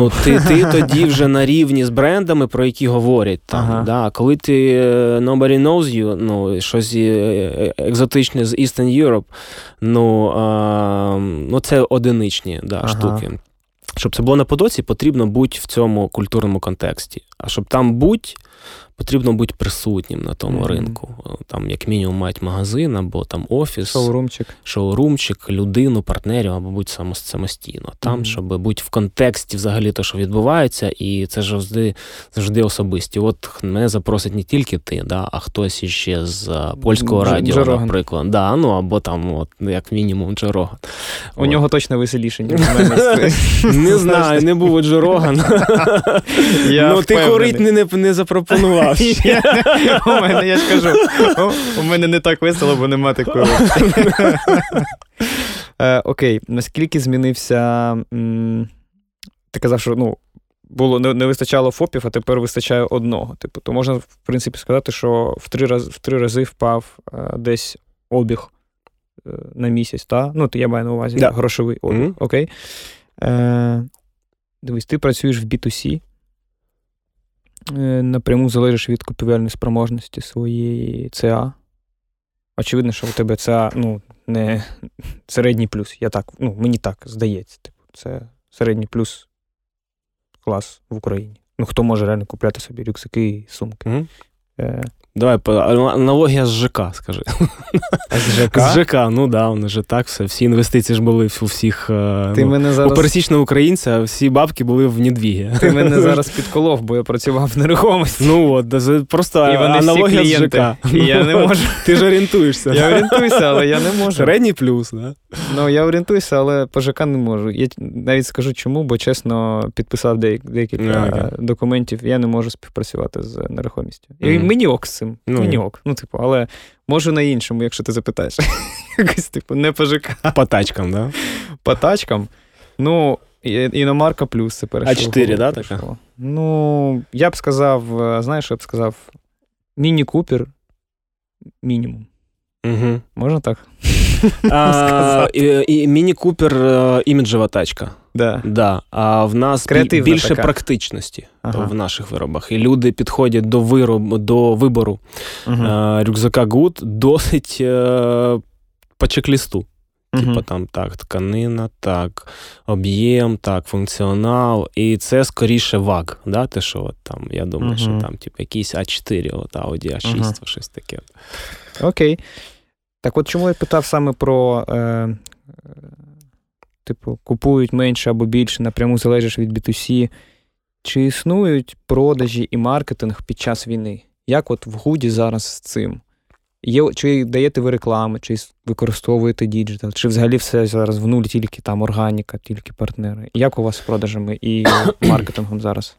Ну, ти ти [laughs] тоді вже на рівні з брендами, про які говорять. там. Ага. Да, Коли ти е, nobody knows you, ну, щось е, е, екзотичне з Eastern Europe, ну, а, ну це одиничні да, ага. штуки. Щоб це було на потоці, потрібно бути в цьому культурному контексті. А щоб там бути, потрібно бути присутнім на тому mm-hmm. ринку. Там, як мінімум, мають магазин або там офіс, шоурумчик, шоурумчик, людину, партнерів, або будь самостійно. Там, mm-hmm. щоб бути в контексті взагалі того, що відбувається, і це завжди завжди особисті. От мене запросить не тільки ти, да, а хтось іще з польського Дж- радіо, Джороган. наприклад. Да, ну або там, от, як мінімум, Джороган. У от. нього точно веселіше, ніж мене. [laughs] Не знаю, не був Джороган. Ну, ти курить не запропонував запропонував. У мене, я ж кажу, у мене не так весело, бо нема такої. Е, окей, наскільки змінився. Ти казав, що ну, було не, не вистачало ФОПів, а тепер вистачає одного. Типу, то можна, в принципі, сказати, що в три рази в три рази впав е, десь обіг е, на місяць, та? Ну, я маю на увазі да. грошовий обіг. Mm-hmm. Окей. Е, Дивись, ти працюєш в B2C. Е, напряму залежиш від купівельної спроможності своєї ЦА. Очевидно, що у тебе ЦА ну, не [laughs] середній плюс. Я так, ну, Мені так здається. Типу, Це середній плюс клас в Україні. Ну, хто може реально купляти собі рюкзаки і сумки. Mm-hmm. Давай, аналогія з ЖК, скажи. З ЖК? З ЖК, ну да, вони ж так, все. Всі інвестиції ж були у всіх. Е, Ти ну, мене зараз... У пересічного українця всі бабки були в Недвігі. Ти мене [laughs] зараз підколов, бо я працював в нерухомості. Ну от, просто і вони аналогія всі з ЖК. І я не [laughs] можу. Ти ж орієнтуєшся. Я орієнтуюся, але я не [laughs] можу. Середній плюс, да? Ну, я орієнтуюся, але по ЖК не можу. Я навіть скажу чому, бо чесно підписав декілька документів, я не можу співпрацювати з нерухомістю. І мені ок цим. Мені ок. Ну, типу, але можу на іншому, якщо ти запитаєш. [laughs] Якось, типу, не по ЖК. По тачкам, да? По тачкам. Ну, іномарка плюс це. А 4, да, така? Ну, я б сказав, е, знаєш, я б сказав, міні-купер мінімум. Угу. Можна так? А, [laughs] і, і Міні-купер іміджева тачка. Да. Да. А в нас Креативна більше така. практичності ага. в наших виробах. І люди підходять до виробу, до вибору угу. рюкзака Good [laughs] досить е, по чек-лісту. Типу uh там так, тканина, так, об'єм, так, функціонал. І це скоріше ваг. Да? Те, що от там, я думаю, uh що там типу, якийсь А4, от Audi A6, uh щось таке. Окей. Так от чому я питав саме про. Е, Типу, купують менше або більше, напряму залежиш від B2C. Чи існують продажі і маркетинг під час війни? Як от в Гуді зараз з цим? Є, Чи даєте ви реклами, чи використовуєте digital, чи взагалі все зараз в нуль, тільки там органіка, тільки партнери? Як у вас з продажами і [coughs] маркетингом зараз?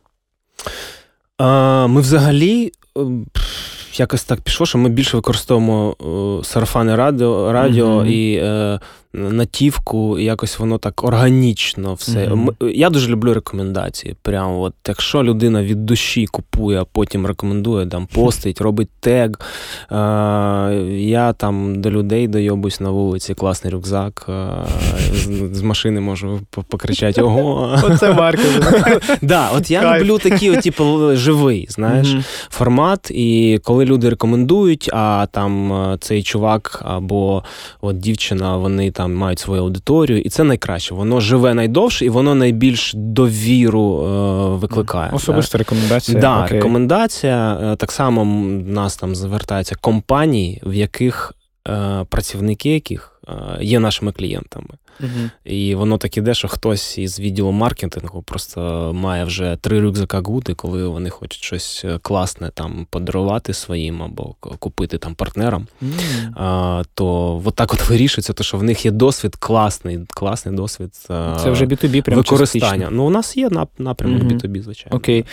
А, Ми взагалі якось так пішло, що ми більше використовуємо сарафани радіо радіо mm-hmm. і е, натівку, і якось воно так органічно все. Mm-hmm. Я дуже люблю рекомендації. Прямо от якщо людина від душі купує, а потім рекомендує, там [laughs] постить, робить тег. Е, я там до людей дойобусь на вулиці, класний рюкзак. Е, з, з машини можу покричати: Ого! [laughs] Оце маркетинг. [laughs] Да, От я люблю такий, типу, живий, знаєш, формат. І коли люди рекомендують, а там е, цей чувак або от дівчина, вони там мають свою аудиторію, і це найкраще. Воно живе найдовше і воно найбільш довіру е, викликає. Особиста рекомендація. Да, Окей. рекомендація. Е, так само нас там звертаються компанії, в яких працівники яких е, є нашими клієнтами. Угу. І воно так іде, що хтось із відділу маркетингу просто має вже три рюкзака гути, коли вони хочуть щось е, класне там подарувати своїм або купити там партнерам. Mm. А, То от так от вирішується, то що в них є досвід класний, класний досвід Це вже B2B прям використання. Частично. Ну, у нас є напрямок mm-hmm. B2B, звичайно. Окей.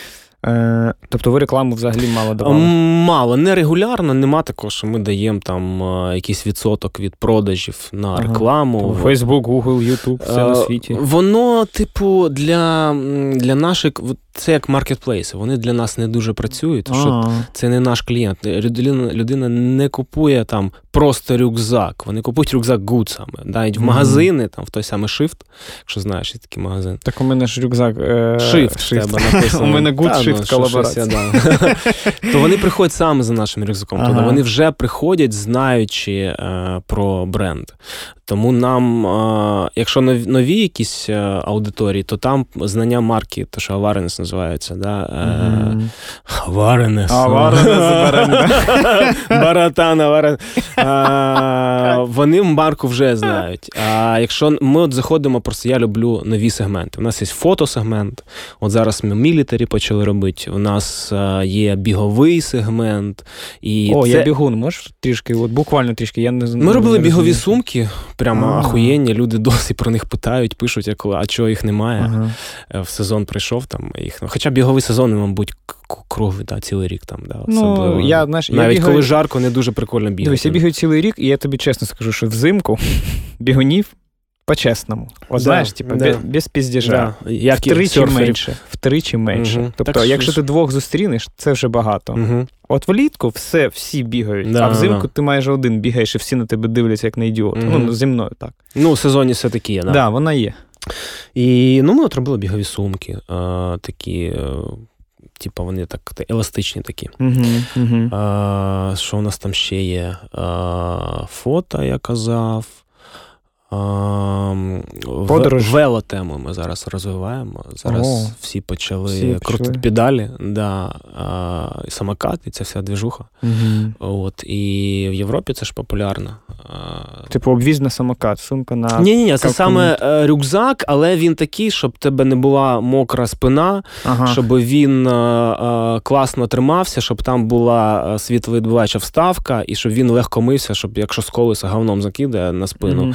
Е, Тобто ви рекламу взагалі мало давали? Мало, нерегулярно, нема такого, що ми даємо там е, якийсь відсоток від продажів на рекламу. Фейсбук, Гугл, Ютуб, все на світі. Воно, типу, для для наших. Це як маркетплейси, вони для нас не дуже працюють, тому що це не наш клієнт. Людина людина не купує там просто рюкзак. Вони купують рюкзак гуцами. Навіть в магазини, там в той самий Shift, якщо знаєш, є такий магазин. Так у мене ж рюкзак. Е... Shift, Shift. тебе написано. [laughs] У мене Good Shift ну, колаборація. Да. [laughs] То вони приходять саме за нашим рюкзаком. Ага. Тобто вони вже приходять, знаючи е, про бренд. Тому нам, е, якщо нові якісь е, аудиторії, то там знання марки, то що Аваренес називається. Да? Аваренес. Аваренес. [laughs] Баратан, Аваренес. Вони марку вже знають. А якщо ми от заходимо, просто я люблю нові сегменти. У нас є фотосегмент. От зараз ми мілітарі почали робити. У нас е, є біговий сегмент. І О, це... я бігун, можеш трішки, от буквально трішки. Я не Ми робили не бігові сумки, прямо ага. ахуєнні. Люди досі про них питають, пишуть, а чого їх немає. Ага. Е, в сезон прийшов там їх. Ну, хоча біговий сезон, мабуть, круглий, да, цілий рік там. Да, ну, я, знаєш, Навіть я бігаю... коли жарко, не дуже прикольно бігати. Дивись, я бігаю цілий рік, і я тобі чесно скажу, що взимку [laughs] бігунів по-чесному. От, да, знаєш, типу, да. без, піздіжа. Да. Як втричі менше. Втричі менше. Угу. Тобто, так, якщо ти двох зустрінеш, це вже багато. Угу. От влітку все, всі бігають, да, а взимку ти майже один бігаєш, і всі на тебе дивляться, як на ідіота. Угу. Ну, зі мною так. Ну, у сезоні все таки є, так. Да, вона є. І ну, ми от робили бігові сумки, а, такі. Типу, вони так еластичні такі. Uh-huh, uh-huh. А, Що у нас там ще є? А, Фото, я казав. Подорож. Велотему ми зараз розвиваємо. Зараз О, всі почали всі крутити педалі, да, а, самокат, і це вся двіжуха. Угу. От, І в Європі це ж популярно. Типу обвіз на самокат, сумка на. Ні, ні, це саме е, рюкзак, але він такий, щоб тебе не була мокра спина, ага. щоб він а, е, е, класно тримався, щоб там була світловідбиваюча вставка, і щоб він легко мився, щоб якщо з колеса говном закидає на спину. Угу.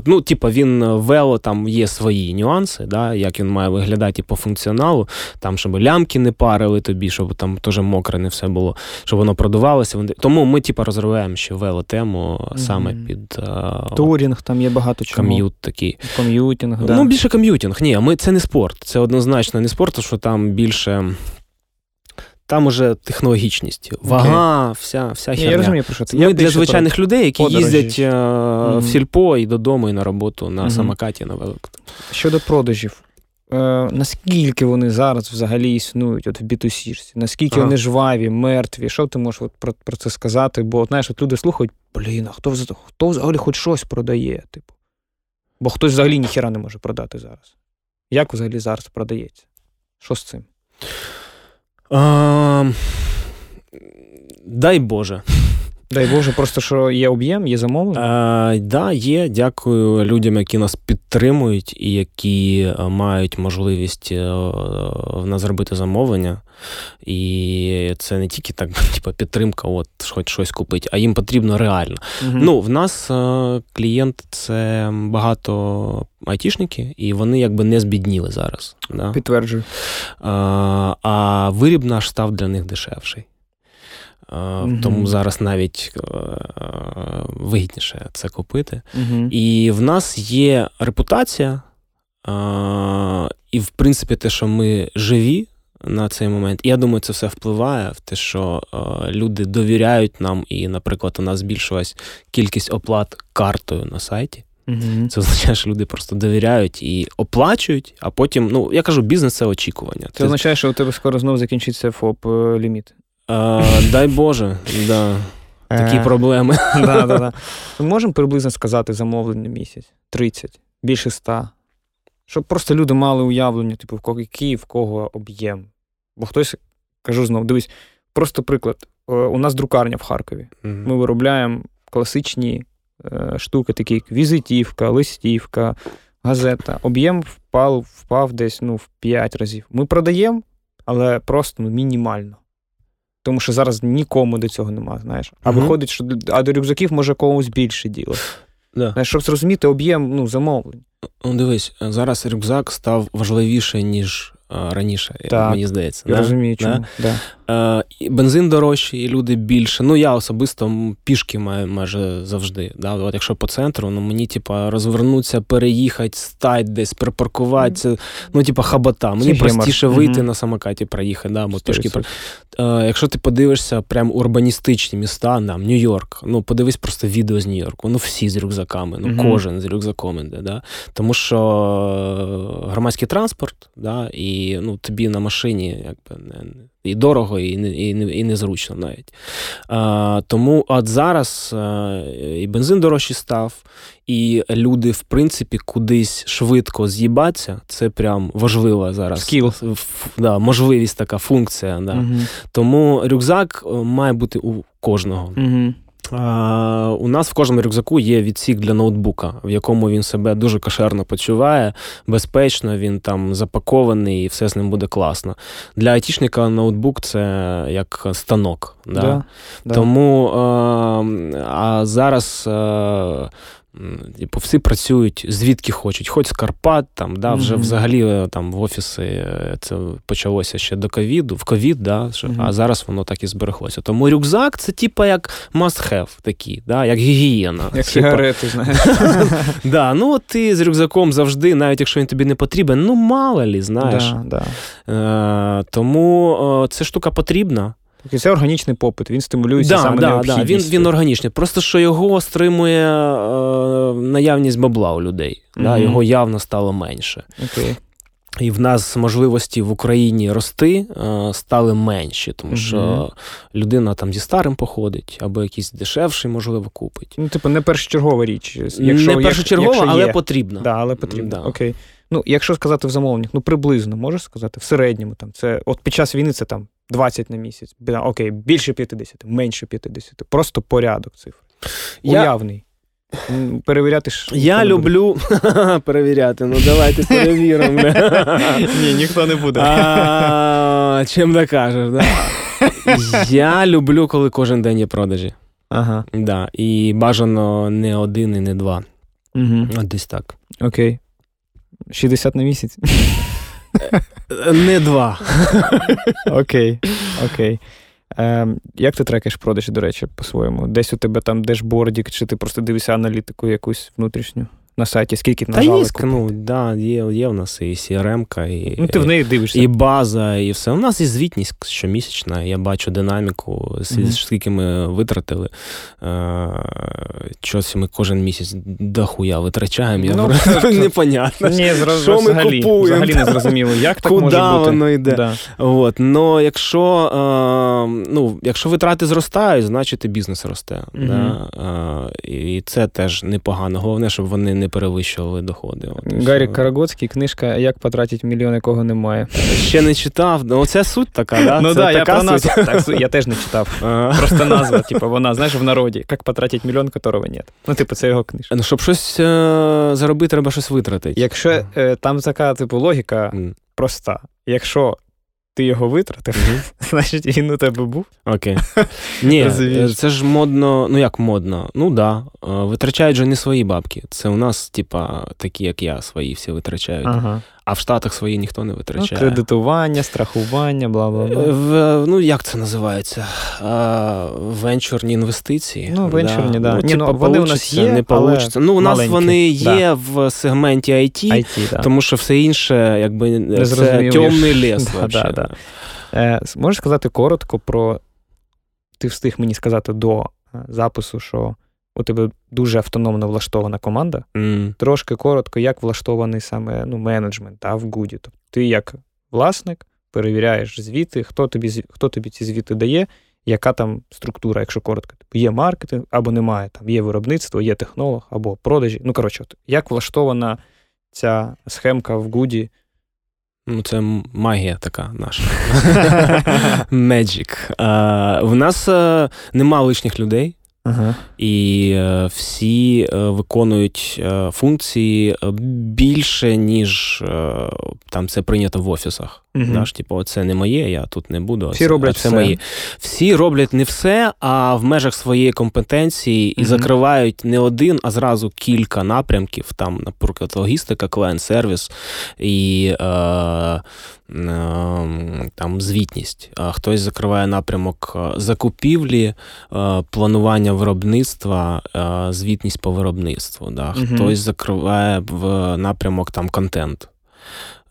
От, Ну, типу, він вело, там є свої нюанси, да, як він має виглядати по функціоналу, там, щоб лямки не парили тобі, щоб там теж мокре не все було, щоб воно продувалося. Тому ми, типу, розриваємо ще вело-тему саме mm-hmm. під а, touring, там є багато чого. Commute такий. Commuting, да. Ну, більше commuting. Ні, ми це не спорт. Це однозначно не спорт, тому що там більше. Там уже технологічність, вага, okay. вся вся херня. Я розумію, про що це. Ми для звичайних про... людей, які Подорожі. їздять mm-hmm. в сільпо і додому, і на роботу на mm-hmm. самокаті на велику. Щодо продажів, е, наскільки вони зараз взагалі існують от в B2C? Наскільки ага. вони жваві, мертві? Що ти можеш от про, про це сказати? Бо знаєш, от люди слухають, блін, а хто хто взагалі хоч щось продає? Типу. Бо хтось взагалі ніхіра не може продати зараз. Як взагалі зараз продається? Що з цим? Дай Боже. Дай Боже, просто що є об'єм, є замовлення. Так, е, да, є. Дякую людям, які нас підтримують і які е, мають можливість е, в нас зробити замовлення. І це не тільки так, [laughs] типу, підтримка, от хоч щось купити, а їм потрібно реально. Угу. Ну, в нас клієнт це багато айтішники, і вони якби не збідніли зараз. Да? Підтверджую. А, а виріб наш став для них дешевший. Mm-hmm. Тому зараз навіть е, вигідніше це купити. Mm-hmm. І в нас є репутація, і, в принципі, те, що ми живі на цей момент. Я думаю, це все впливає в те, що люди довіряють нам, і, наприклад, у нас збільшилась кількість оплат картою на сайті. Mm-hmm. Це означає, що люди просто довіряють і оплачують, а потім, ну я кажу, бізнес це очікування. Це, це означає, що у тебе скоро знову закінчиться ФОП е, ліміт. А, Дай Боже, да. такі е, проблеми. [laughs] Да, да, да. [laughs] Ми можемо приблизно сказати замовлення місяць, 30, більше 100. Щоб просто люди мали уявлення, типу, в кого який, в кого об'єм. Бо хтось, кажу знову, дивись, просто приклад. Е, у нас друкарня в Харкові. Ми виробляємо класичні е, штуки, такі як візитівка, листівка, газета. Об'єм впав впав десь ну, в 5 разів. Ми продаємо, але просто ну, мінімально. Тому що зараз нікому до цього нема, знаєш. А угу. виходить, що а до рюкзаків може комусь більше діло. Да. Знаєш, Щоб зрозуміти об'єм ну, замовлень. Ну, Дивись, зараз рюкзак став важливіше, ніж раніше, так, мені здається. Я да? розумію, чому. Да? Е, Бензин дорожчий, і люди більше. Ну, я особисто пішки маю майже завжди. Да? От Якщо по центру, ну мені, типа, розвернутися, переїхати, стати десь, припаркуватися. Ну, типа, хабата. Мені Хімар. простіше вийти mm на самокаті, проїхати. Да? Бо пішки. Е, Якщо ти подивишся прям урбаністичні міста, нам, Нью-Йорк, ну подивись просто відео з Нью-Йорку. Ну, всі з рюкзаками, ну mm кожен з рюкзаком іде. Да? Тому що е, громадський транспорт, да, і ну, тобі на машині якби не, і дорого, і не, і, не, і незручно навіть. А, Тому от зараз а, і бензин дорожчий став, і люди, в принципі, кудись швидко з'їбаться. Це прям важлива зараз Скіл. Да, можливість така функція. Да. Угу. Тому рюкзак е, має бути у кожного. Угу. У нас в кожному рюкзаку є відсік для ноутбука, в якому він себе дуже кошерно почуває, безпечно, він там запакований і все з ним буде класно. Для айтішника ноутбук це як станок. Да? Да, Тому а зараз Типу, всі працюють звідки хочуть, хоч з Карпат, там, да, вже mm-hmm. взагалі е, там в офіси е, це почалося ще до ковіду, в ковід, да, mm-hmm. а зараз воно так і збереглося. Тому рюкзак це типа як must-have такий, да, як гігієна. Як сигарети, знаєш. [laughs] Да, Ну ти з рюкзаком завжди, навіть якщо він тобі не потрібен, ну мало лі, знаєш. Да, да. Е, Тому ця штука потрібна. І це органічний попит, він стимулюється да, саме да, Да, Він він органічний. Просто що його стримує е, наявність бабла у людей. Mm-hmm. Да, Його явно стало менше. Okay. І в нас можливості в Україні рости е, стали менші, тому що mm-hmm. людина там зі старим походить, або якийсь дешевший, можливо, купить. Ну, типу, не першочергова річ. Якщо, Не першочергова, якщо але потрібна. Да, але потрібна. Да. Окей. Ну, якщо сказати в замовленнях, ну приблизно можеш сказати, в середньому там це от під час війни це там 20 на місяць. Окей, більше 50, менше 50. Просто порядок цифр. Уявний. Перевіряти ж. Я люблю [laughs] перевіряти. Ну, давайте перевіримо. [laughs] Ні, ніхто не буде. Чим докажеш, да? [laughs] Я люблю, коли кожен день є продажі. Ага. Да, І бажано не один і не два. Угу. Десь так. Окей. 60 на місяць. Не два. Окей. Окей. Е, Як ти трекаєш продажі, до речі, по-своєму? Десь у тебе там дешбордік, чи ти просто дивишся аналітику якусь внутрішню? На сайті, скільки Та нажали? Та є, ну, да, є, є в нас і CRM-ка, і ну, ти в неї дивишся. і база, і все. У нас і звітність щомісячна. Я бачу динаміку, скільки ми витратили. Щось ми кожен місяць дохуя витрачаємо. Я ну, просто непонятно. Ні, зразу, що взагалі, ми купуємо. Взагалі не зрозуміло, як так Куда може бути. воно йде. Да. От. Но якщо ну, якщо витрати зростають, значить і бізнес росте. Mm-hmm. Да? І це теж непогано. Головне, щоб вони не перевищували доходи. От, Гарік Карагоцький, книжка Як потратити мільйон, якого немає. Ще не читав. Ну, це суть така, да? Ну так, я про назву. Так, я теж не читав. [laughs] Просто назва, типу, вона, знаєш, в народі. Як потратити мільйон, якого нет. Ну, типу, це його книжка. Ну, щоб щось е- заробити, треба щось витратити. Якщо е- там така, типу, логіка проста. Якщо ти його витратив, mm-hmm. [laughs] значить він у тебе був. Окей. [laughs] Ні, це ж модно, ну як модно? Ну да. Витрачають же не свої бабки. Це у нас, типа, такі, як я, свої всі витрачають. Ага. А в Штатах свої ніхто не витрачає. Ну, кредитування, страхування, бла бла бла. В, Ну, як це називається? А, Венчурні інвестиції. Ну, венчурні, да. да. Ну, Ні, ну, вони у нас є, не але Ну, у нас маленькі. вони є да. в сегменті IT, IT да. тому що все інше, якби не це темний ліс. [laughs] Да, да, Е, Можеш сказати коротко про. Ти встиг мені сказати до е, запису, що у тебе дуже автономно влаштована команда. Mm. Трошки коротко, як влаштований саме ну, менеджмент а, в Гуді. Тобто ти як власник перевіряєш звіти, хто тобі хто тобі ці звіти дає, яка там структура, якщо коротко. Тобто є маркетинг або немає, там є виробництво, є технолог або продажі. Ну, коротше, як влаштована ця схемка в Гуді. Ну, це магія така наша. [laughs] Magic. В нас е, нема лишніх людей. Ага. І е, всі е, виконують е, функції більше, ніж там це прийнято в офісах. Угу. Даш, типу, це не моє, я тут не буду. Всі роблять це все. мої. Всі роблять не все, а в межах своєї компетенції і угу. закривають не один, а зразу кілька напрямків. Там, наприклад, логістика, клієнт-сервіс і е, е, там звітність. А хтось закриває напрямок закупівлі, е, планування виробництва, е, звітність по виробництву. Да. Угу. Хтось закриває в напрямок там контент.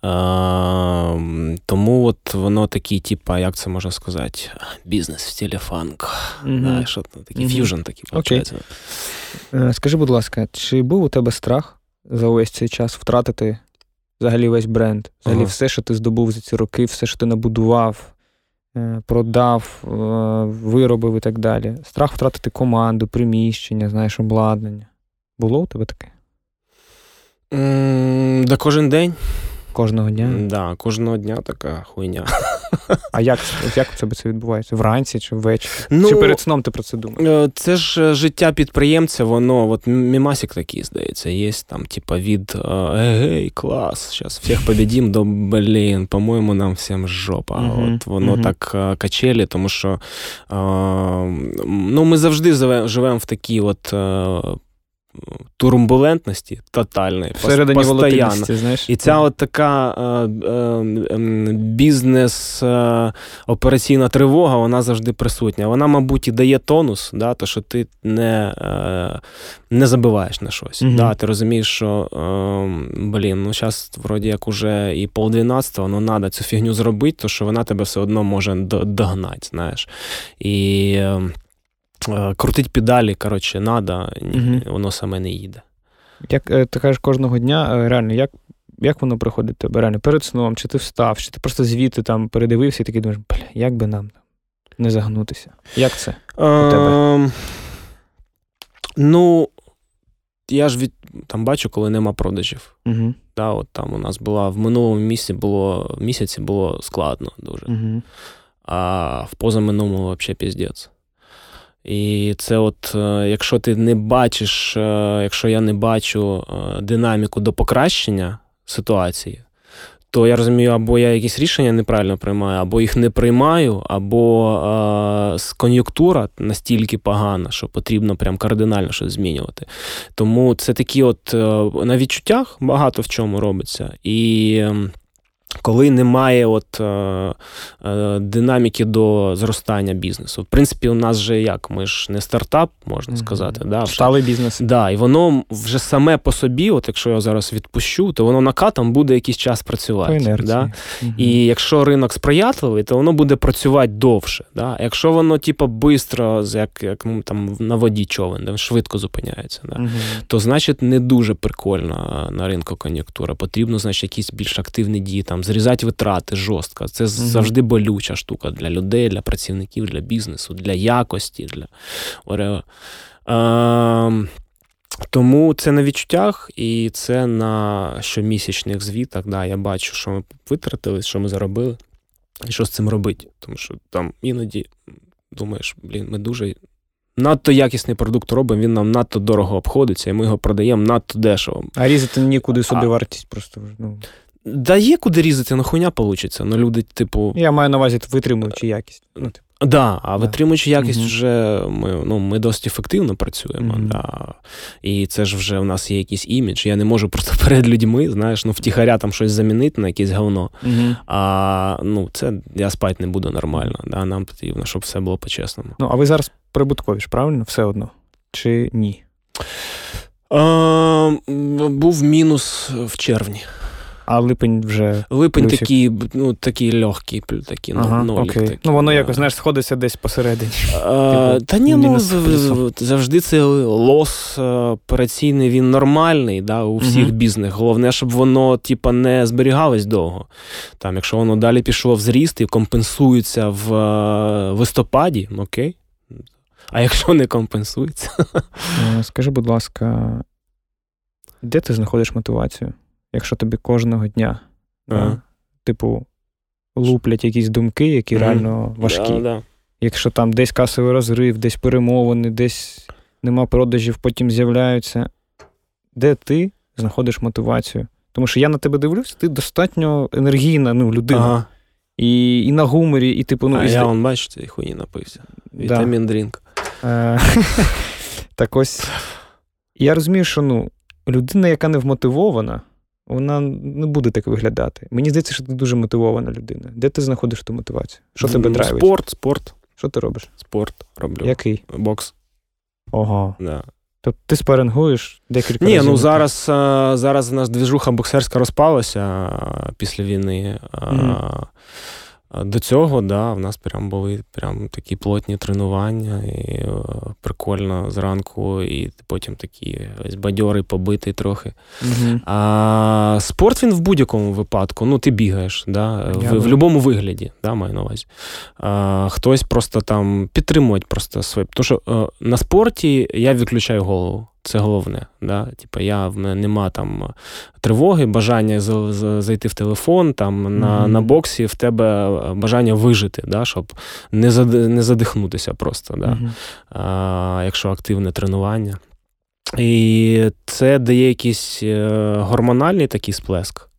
Е, тому от воно такий, типа, як це можна сказати, бізнес в стилі фанк. Mm-hmm. Що такий mm-hmm. ф'южн такий виходить. Okay. Скажи, будь ласка, чи був у тебе страх за увесь цей час втратити взагалі весь бренд? Взагалі, ага. все, що ти здобув за ці роки, все, що ти набудував, е, продав, е, виробив і так далі. Страх втратити команду, приміщення, знаєш, обладнання. Було у тебе таке? Да кожен день. Кожного дня? Да, Кожного дня така хуйня. [laughs] А як як у тебе це відбувається? Вранці чи ввечері? Ну, чи перед сном ти про це думаєш? Е, це ж е, життя підприємця, воно от мімасик такий, здається, є там, типа, від гей, клас, зараз всіх побідім до блін, по-моєму, нам всім жопа. Uh-huh, от Воно uh-huh. так е, качелі, тому що ну, ми завжди живемо в такій от турбулентності тотальної. Всередині волатильності, знаєш. І ця от така е, е, бізнес е, операційна тривога, вона завжди присутня. Вона, мабуть, і дає тонус, да, то що ти не е, не забиваєш на щось. Угу. Да, Ти розумієш, що е, блін, ну зараз вроді як уже і полдвінадцятого, ну треба цю фігню зробити, то що вона тебе все одно може догнати, знаєш. І ем, Е, крутить педалі, коротше, надо, угу. воно саме не їде. Як е, ти кажеш кожного дня, е, реально, як як воно приходить тебе? Реально, перед сном, чи ти встав, чи ти просто звідти там передивився і такий думаєш, бля, як би нам не загнутися? Як це у тебе? Ем, ну, я ж від там бачу, коли нема продажів. Угу. Да, от там у нас була в минулому місяці було місяці було складно дуже. Угу. А в позаминулому взагалі піздець. І це, от, е, якщо ти не бачиш, е, якщо я не бачу е, динаміку до покращення ситуації, то я розумію, або я якісь рішення неправильно приймаю, або їх не приймаю, або е, кон'юнктура настільки погана, що потрібно прям кардинально щось змінювати. Тому це такі, от на відчуттях багато в чому робиться. І коли немає от, е, е, динаміки до зростання бізнесу. В принципі, у нас же як? Ми ж не стартап, можна сказати. Mm-hmm. Да, Сталий бізнес. Да, І воно вже саме по собі, от якщо я зараз відпущу, то воно накатом буде якийсь час працювати. По да? Mm-hmm. І якщо ринок сприятливий, то воно буде працювати довше. Да? Якщо воно, типу, швидко, як як ну, там на воді човен, да, швидко зупиняється, да? Mm-hmm. то значить не дуже прикольна на ринку кон'юнктура. Потрібно, значить, якісь більш активні дії там там зрізати витрати жорстко. Це угу. завжди болюча штука для людей, для працівників, для бізнесу, для якості. для... Е, Тому це на відчуттях, і це на щомісячних звітах. Да, Я бачу, що ми витратили, що ми заробили, і що з цим робити. Тому що там іноді думаєш, блін, ми дуже надто якісний продукт робимо, він нам надто дорого обходиться, і ми його продаємо надто дешево. А різати нікуди собі а... вартість просто. ну... Да є куди різати, на хуйня получиться. Ну, люди, типу. Я маю на увазі витримуючи якість. Ну, типу. Да, а витримуючи якість, mm-hmm. вже ми ну, ми досить ефективно працюємо. Mm-hmm. Да. І це ж вже в нас є якийсь імідж. Я не можу просто [laughs] перед людьми, знаєш, ну втіхаря там щось замінити на якесь говно. Mm-hmm. А ну, це я спати не буду нормально. Да. Нам потрібно, щоб все було по-чесному. Ну, а ви зараз прибуткові ж, правильно? Все одно? Чи ні? А, Був мінус в червні. А липень вже. Липень плюсик. такий ну, такий легкий, такий ну, ага, нолік. Окей. Такий, ну, воно якось, знаєш, сходиться десь посередині. А, [laughs] типу, Та ні, ну завжди це лос е, операційний, він нормальний да, у всіх угу. бізнесах. Головне, щоб воно типа, не зберігалось довго. Там, Якщо воно далі пішло в зріст і компенсується в е, листопаді, окей. А якщо не компенсується. [laughs] Е, скажи, будь ласка, де ти знаходиш мотивацію? Якщо тобі кожного дня, ага. да, типу, луплять якісь думки, які mm реально важкі. Да, да. Якщо там десь касовий розрив, десь перемовини, десь нема продажів, потім з'являються. Де ти знаходиш мотивацію? Тому що я на тебе дивлюсь, ти достатньо енергійна ну, людина. Ага. І і на гуморі, і типу, ну. А і я вон, бачу, цієї хуйні напився. Vitamin drink. Е, [laughs] так ось. Я розумію, що ну, людина, яка не вмотивована, вона не буде так виглядати. Мені здається, що ти дуже мотивована людина. Де ти знаходиш ту мотивацію? Що тебе драйвить? Спорт, спорт. Що ти робиш? Спорт роблю. Який? Бокс. Ого. Да. Тобто ти спарингуєш декілька Ні, разів? ну зараз зараз у нас двіжуха боксерська розпалася після війни. Mm-hmm. До цього, да, в нас прям були прям такі плотні тренування, і е, прикольно зранку, і потім такі ось бадьорий, побитий трохи. Угу. А спорт він в будь-якому випадку. Ну, ти бігаєш, да, в, в будь-якому вигляді, да, маю на увазі. А, Хтось просто там підтримує просто своє. Тому що а, е, на спорті я відключаю голову. Це головне. Да? Типа я в мене нема там тривоги, бажання зайти в телефон, там mm-hmm. на на боксі в тебе бажання вижити, да? щоб не не задихнутися просто, да? Mm-hmm. а, якщо активне тренування. І це дає якийсь е, гормональний такий сплеск.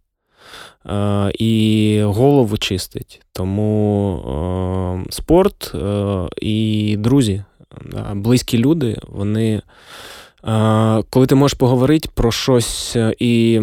І голову чистить. Тому е, спорт е, і друзі, близькі люди, вони коли ти можеш поговорити про щось е, і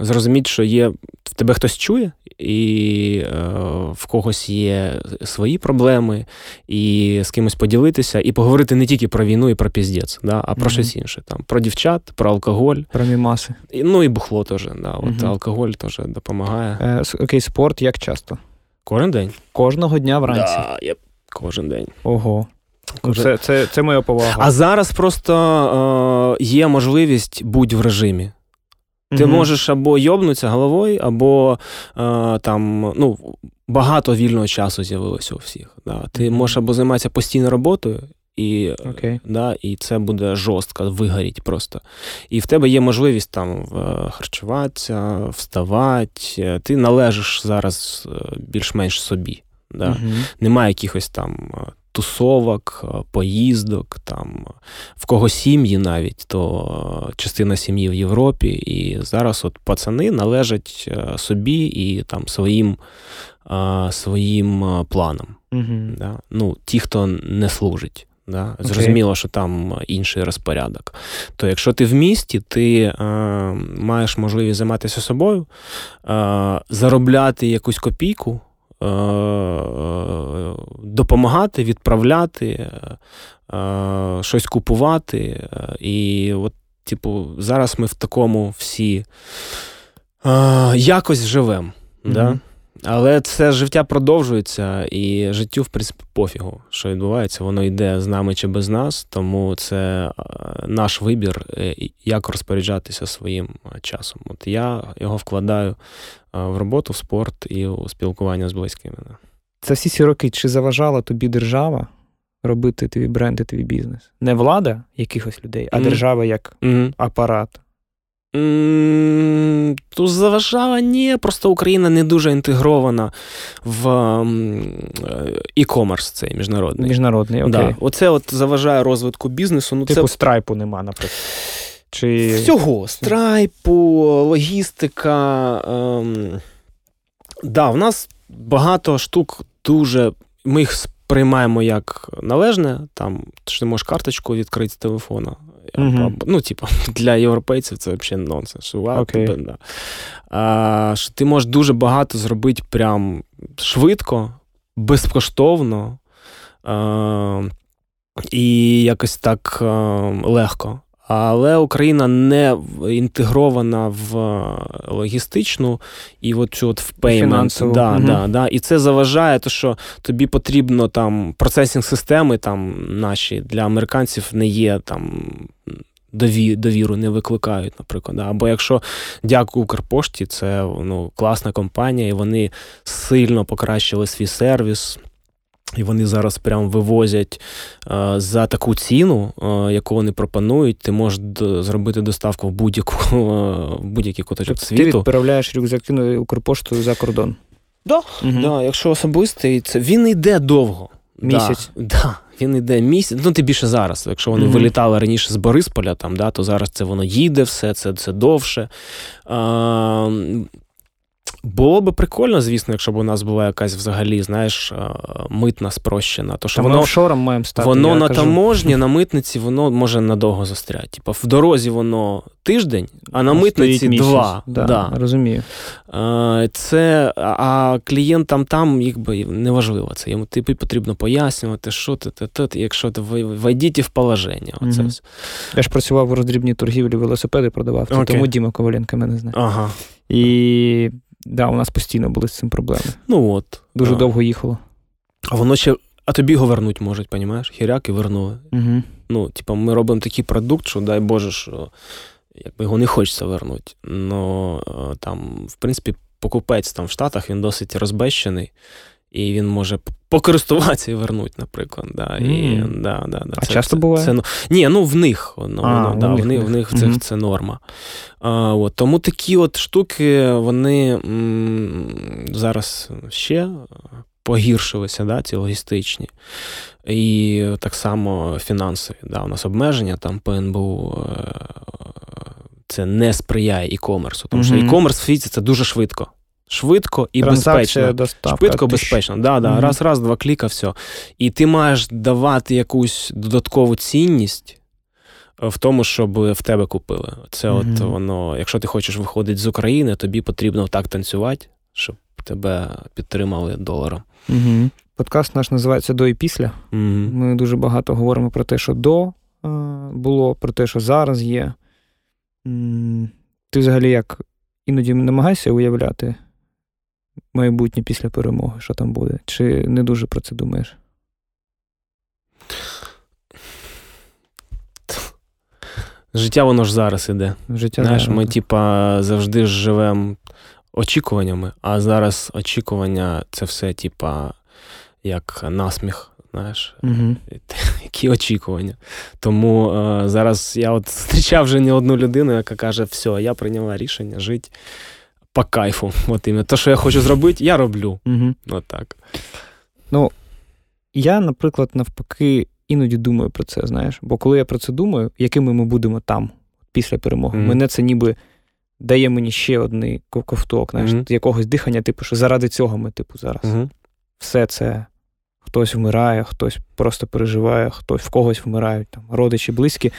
зрозуміти, що є в тебе хтось чує, і е, в когось є свої проблеми, і з кимось поділитися, і поговорити не тільки про війну і про піздець, да, а про mm щось інше. Там, Про дівчат, про алкоголь. Про мімаси. І, Ну і бухло теж. Да, от mm Алкоголь теж допомагає. Е, Окей, спорт як часто? Кожен день. Кожного дня вранці. Да, yep. Кожен день. Ого. Це це, це моя повага. А зараз просто е, є можливість бути в режимі. Ти угу. можеш або йобнутися головою, або е, там ну, багато вільного часу з'явилося у всіх. Да. Ти можеш або займатися постійною роботою, і okay. да, і це буде жорстко, вигоріть просто. І в тебе є можливість там харчуватися, вставати. Ти належиш зараз е, більш-менш собі. Да? Uh-huh. Немає якихось там тусовок, е, поїздок, там в кого сім'ї навіть, то частина сім'ї в Європі. І зараз от пацани належать е, собі і там своїм е, своїм планам. Угу. Да? Ну, Ті, хто не служить. Да? Зрозуміло, що там інший розпорядок. То якщо ти в місті, ти е, маєш можливість займатися собою, е, заробляти якусь копійку, Е, е, допомагати, відправляти, е, щось купувати. І от, типу, зараз ми в такому всі якось живемо. Mm-hmm. Да? Але це життя продовжується, і життю, в принципі, пофігу, що відбувається, воно йде з нами чи без нас, тому це наш вибір, як розпоряджатися своїм часом. От я його вкладаю в роботу, в спорт і у спілкування з близькими. За всі ці роки чи заважала тобі держава робити твій бренд і твій бізнес? Не влада якихось людей, а Мгм. держава як Мгм. апарат. Тут заважала ні, просто Україна не дуже інтегрована в е, e-commerce цей міжнародний. Міжнародний, окей. Да. Оце от заважає розвитку бізнесу. Ну, Типу це страйпу нема, наприклад. Чи... всього. Страйпу, логістика. Ем... Да, в нас багато штук дуже. Ми їх сприймаємо як належне. Там ти ж не можеш карточку відкрити з телефона. Або- Ну, типу, [laughs] для європейців це взагалі нонсенс. Що, okay. Тебе, да. а, що ти можеш дуже багато зробити прям швидко, безкоштовно а, і якось так а, легко. Але Україна не інтегрована в логістичну і от цю от в payment. Да, Мгм. да, да. І це заважає, то що тобі потрібно там процесінг системи там наші для американців не є там. Дові, довіру не викликають, наприклад. Да. Або якщо дякую Укрпошті, це ну, класна компанія, і вони сильно покращили свій сервіс. І вони зараз прям вивозять е, за таку ціну, е, яку вони пропонують. Ти можеш зробити доставку в будь-яку е, в будь-який куточок Тобто ти світу. відправляєш рюкзаки на Укрпошту за кордон. Да, Мгм. Да, якщо особистий, це він йде довго. Місяць. Да, да, він йде місяць. Ну, ти більше зараз. Якщо вони Мгм. вилітали раніше з Борисполя, там, да, то зараз це воно їде, все це, це довше. А, було би прикольно, звісно, якщо б у нас була якась взагалі, знаєш, митна спрощена. То, що Та ми воно, офшором маємо стати. воно я на кажу. таможні, на митниці, воно може надовго застряти. Типа в дорозі воно тиждень, а на Стоїть митниці місяць. два. Да, Да. Розумію. Е, Це, а клієнтам там якби неважливо це. Йому тобі потрібно пояснювати, що ти, ти, ти, ти, якщо ти войдіть в положення. Оце все. Я ж працював в роздрібній торгівлі, велосипеди продавав, це тому Діма Коваленко мене знає. Ага. І да, у нас постійно були з цим проблеми. Ну от. Дуже А. довго їхало. А воно ще. А тобі його вернуть можуть, понімаєш? Хіряк і вернули. Угу. Ну, типа, ми робимо такий продукт, що дай Боже, що якби його не хочеться вернути. Но е, там, в принципі, покупець там в Штатах він досить розбещений. І він може покористуватися і вернути, наприклад. Да. І, да, да, да. А часто буває? Це, ну, ні, ну в них воно, А, воно, да, них, в них, в них. це, це норма. А, от, тому такі от штуки, вони м, зараз ще погіршилися, да, ці логістичні. І так само фінансові. Да, у нас обмеження там по НБУ. е, Це не сприяє і-комерсу. Тому що Мгм. і-комерс в світі це дуже швидко. Швидко і безпечно. доставка. Швидко, ти ж- безпечно. Да, да. Мгм. Раз, раз, два кліка, все. І ти маєш давати якусь додаткову цінність е, в тому, щоб в тебе купили. Це от воно, якщо ти хочеш виходити з України, тобі потрібно так танцювати, щоб тебе підтримали доларом. Мгм. Подкаст наш називається До і після. Ми дуже багато говоримо про те, що до е, було, про те, що зараз є. Ти взагалі як іноді намагаєшся уявляти майбутнє після перемоги, що там буде? Чи не дуже про це думаєш? Життя воно ж зараз іде. Життя Знаєш, зараз. ми, типа, завжди ж живемо очікуваннями, а зараз очікування це все, типа, як насміх. Знаєш, Угу. [laughs] які очікування. Тому е, зараз я от зустрічав вже не одну людину, яка каже: все, я прийняла рішення жити по кайфу. От іменно. Те, що я хочу зробити, я роблю. Угу. От так. Я, наприклад, навпаки, іноді думаю про це, знаєш. Бо коли я про це думаю, якими ми будемо там після перемоги, Мгм. мене це ніби дає мені ще один ковток, знаєш, Мгм. якогось дихання, типу, що заради цього ми, типу, зараз. Угу. Все це хтось вмирає, хтось просто переживає, хтось в когось вмирають, там, родичі, близькі.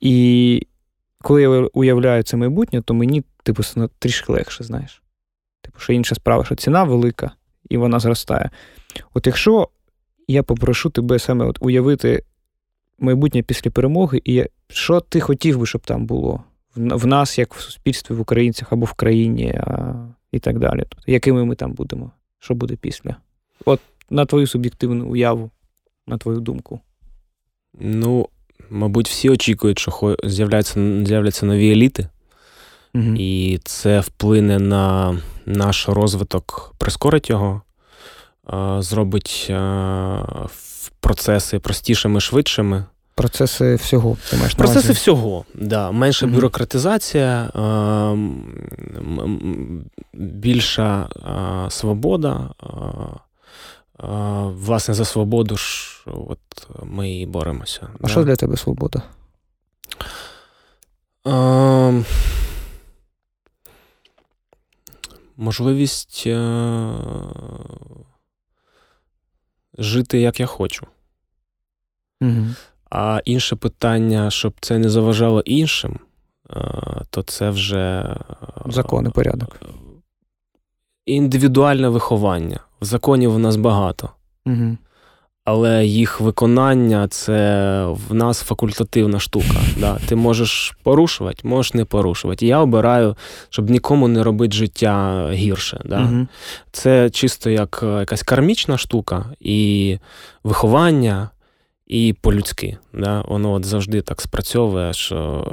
І коли я уявляю це майбутнє, то мені, типу, стане трішки легше, знаєш. Типу, що інша справа, що ціна велика, і вона зростає. От якщо я попрошу тебе саме от уявити майбутнє після перемоги, і що ти хотів би, щоб там було в, нас, як в суспільстві, в українцях або в країні, а, і так далі. Тобто, якими ми там будемо? Що буде після? От на твою суб'єктивну уяву, на твою думку. Ну, мабуть, всі очікують, що з'являються, з'являться нові еліти, Угу. і це вплине на наш розвиток, прискорить його, зробить процеси простішими, швидшими. Процеси всього. ти маєш Процеси увазі? всього, да. менша Мгм. бюрократизація, більша свобода. Власне, за свободу ж от ми і боремося. А да. що для тебе свобода? Можливість е, жити як я хочу. Угу. А інше питання, щоб це не заважало іншим, е, то це вже е, Закон і порядок. індивідуальне виховання. В Законів у нас багато. Угу. Але їх виконання це в нас факультативна штука. Да? Ти можеш порушувати, можеш не порушувати. Я обираю, щоб нікому не робити життя гірше. Да? Угу. Це чисто як е, якась кармічна штука, і виховання, і по-людськи. Да? Воно от завжди так спрацьовує, що.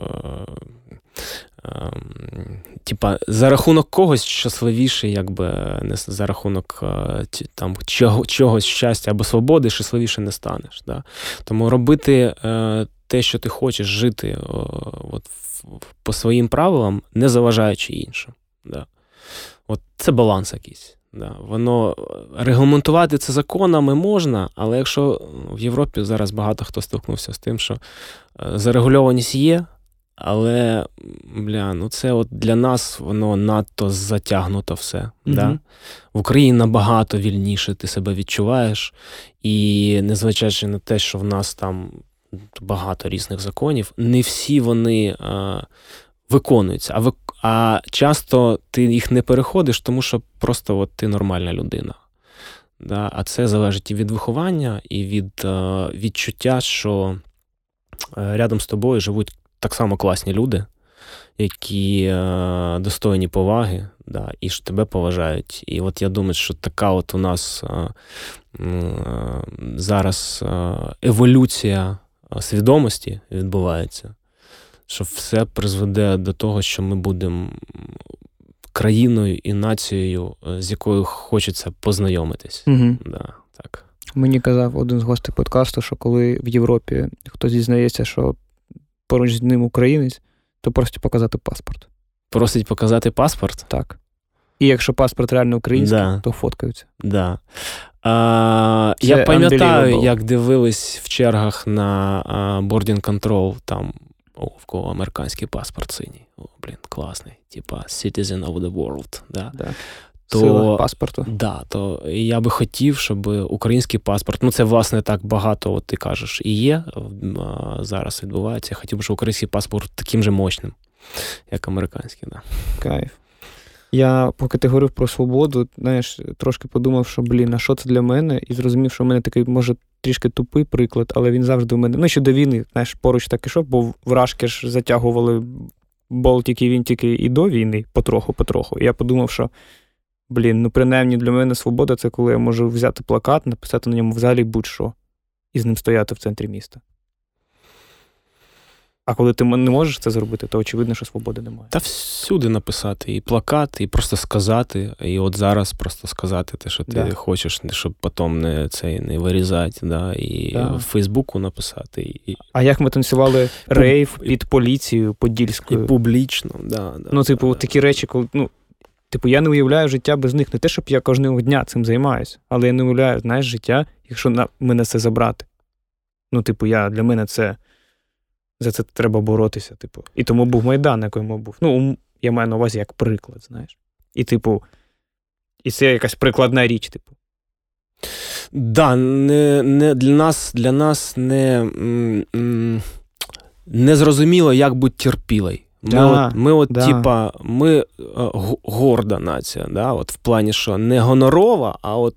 Ем, Типа, за рахунок когось щасливіше, якби не за рахунок е, там, чого, чогось щастя або свободи, щасливіше не станеш. Да? Тому робити е, те, що ти хочеш, жити е, от, по своїм правилам, не заважаючи іншим. Да? От це баланс якийсь. Да. Воно е, регламентувати це законами можна, але якщо в Європі зараз багато хто стикнувся з тим, що зарегульованість є, але бля, ну це от для нас воно надто затягнуто все. Мгм. Да? В Україні набагато вільніше ти себе відчуваєш, і незважаючи на те, що в нас там багато різних законів, не всі вони е, виконуються. А, а часто ти їх не переходиш, тому що просто от ти нормальна людина. Да? А це залежить і від виховання, і від е, відчуття, що е, рядом з тобою живуть так само класні люди, які е, достойні поваги, да, і ж тебе поважають. І от я думаю, що така от у нас е, е, зараз е, еволюція е, свідомості відбувається, що все призведе до того, що ми будемо країною і нацією, е, з якою хочеться познайомитись. Угу. Да, так. Мені казав один з гостей подкасту, що коли в Європі хтось дізнається, що поруч з ним українець, то просто показати паспорт. Просить показати паспорт. Так. І якщо паспорт реально український, Да. то фоткаються. Да. А, Це я пам'ятаю, як дивились в чергах на boarding control, там о, в кого американський паспорт синій. О, блін, класний. Типа citizen of the world. Да. Да. То- Сила паспорту. Да, то я би хотів, щоб український паспорт, ну це власне так багато, от ти кажеш, і є зараз відбувається. Я хотів би, щоб український паспорт таким же мощним, як американський. Да. Кайф. Я, поки ти говорив про свободу, знаєш, трошки подумав, що блін, а що це для мене? І зрозумів, що в мене такий, може, трішки тупий приклад, але він завжди у мене. Ну, ще до війни, знаєш, поруч так ішов, бо вражки ж затягували болтики, вінтики і до війни, потроху-потроху. Я подумав, що блін, ну принаймні для мене свобода це коли я можу взяти плакат, написати на ньому взагалі будь-що, і з ним стояти в центрі міста. А коли ти не можеш це зробити, то очевидно, що свободи немає. Та всюди написати і плакат, і просто сказати. І от зараз просто сказати те, що ти Да. хочеш, щоб потім не цей не вирізати, да, і Да. в Фейсбуку написати, і, А як ми танцювали рейв під поліцією і подільською? публічно. Да, да, Ну, типу, да, такі речі, коли ну. Типу, я не уявляю життя без них. Не те, щоб я кожного дня цим займаюся, але я не уявляю, знаєш, життя, якщо на мене це забрати. Ну, типу, я для мене це за це треба боротися. Типу. І тому був Майдан, на якому був. Ну, я маю на увазі як приклад, знаєш. І, типу, і це якась прикладна річ, типу. Да, не, не, для нас, для нас не, не зрозуміло, як бути терпілий. Ми, Да, от, ми, от, да. типа, ми е, горда нація, да? от в плані, що не гонорова, а от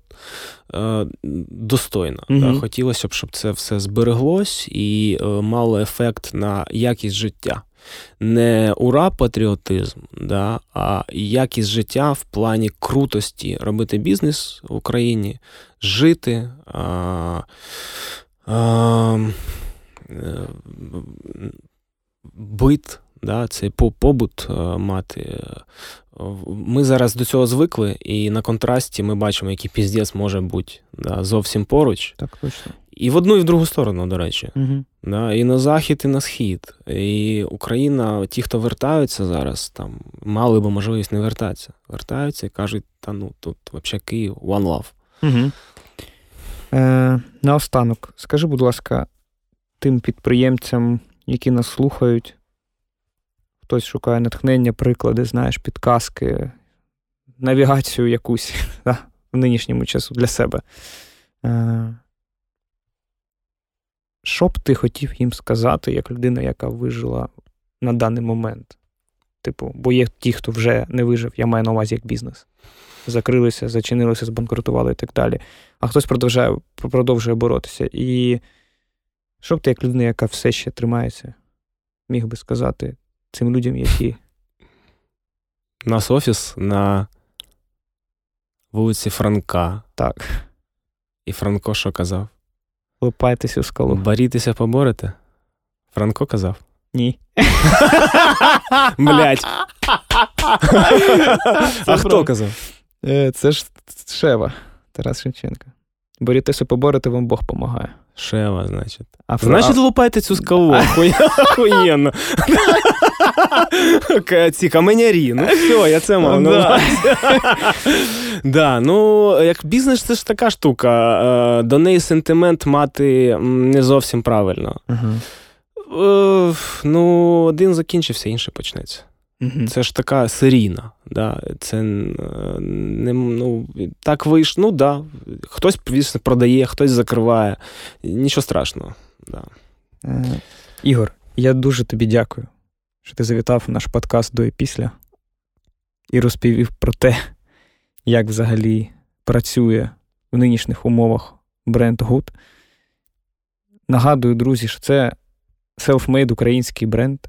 е, достойна. Мгм. Да? Хотілося б, щоб це все збереглось і е, мало ефект на якість життя. Не ура патріотизм, да? а якість життя в плані крутості робити бізнес в Україні, жити. А, а, е, бит, да, цей побут е, мати. Ми зараз до цього звикли, і на контрасті ми бачимо, який піздець може бути да, зовсім поруч. Так точно. І в одну, і в другу сторону, до речі. Угу. Да, І на захід, і на схід. І Україна, ті, хто вертаються зараз, там мали би можливість не вертатися. Вертаються і кажуть, та ну тут взагалі Київ, one love. Угу. Е, Наостанок, скажи, будь ласка, тим підприємцям, які нас слухають, хтось шукає натхнення, приклади, знаєш, підказки, навігацію якусь [laughs] да, в нинішньому часу для себе. Е, що б ти хотів їм сказати, як людина, яка вижила на даний момент? Типу, бо є ті, хто вже не вижив, я маю на увазі як бізнес. Закрилися, зачинилися, збанкрутували і так далі. А хтось продовжує, продовжує боротися. І що б ти, як людина, яка все ще тримається, міг би сказати цим людям, які. У нас офіс на вулиці Франка. Так. І Франко що казав? Лупайтеся в скалу. Борітеся, поборете? Франко казав? Ні. Блять. А хто казав? Е, Це ж Шева, Тарас Шевченко. Борітеся поборете, вам Бог помагає. Шева, значить. А Значить, лупайте цю скалу. Охуєнно. [laughs] Ці каменярі. Ну все, я це мав на. Да, ну, як бізнес, це ж така штука. Е, До неї сентимент мати не зовсім правильно. Е, Ну, один закінчився, інший почнеться. Мгм. Це ж така серійна. Да? Це е, не, ну, так вийшло. Ну да. Хтось звісно, продає, хтось закриває. Нічого страшного. Да. Е, Ігор, я дуже тобі дякую, що ти завітав в наш подкаст до і після і розповів про те, як взагалі працює в нинішніх умовах бренд Good. Нагадую, друзі, що це self-made український бренд.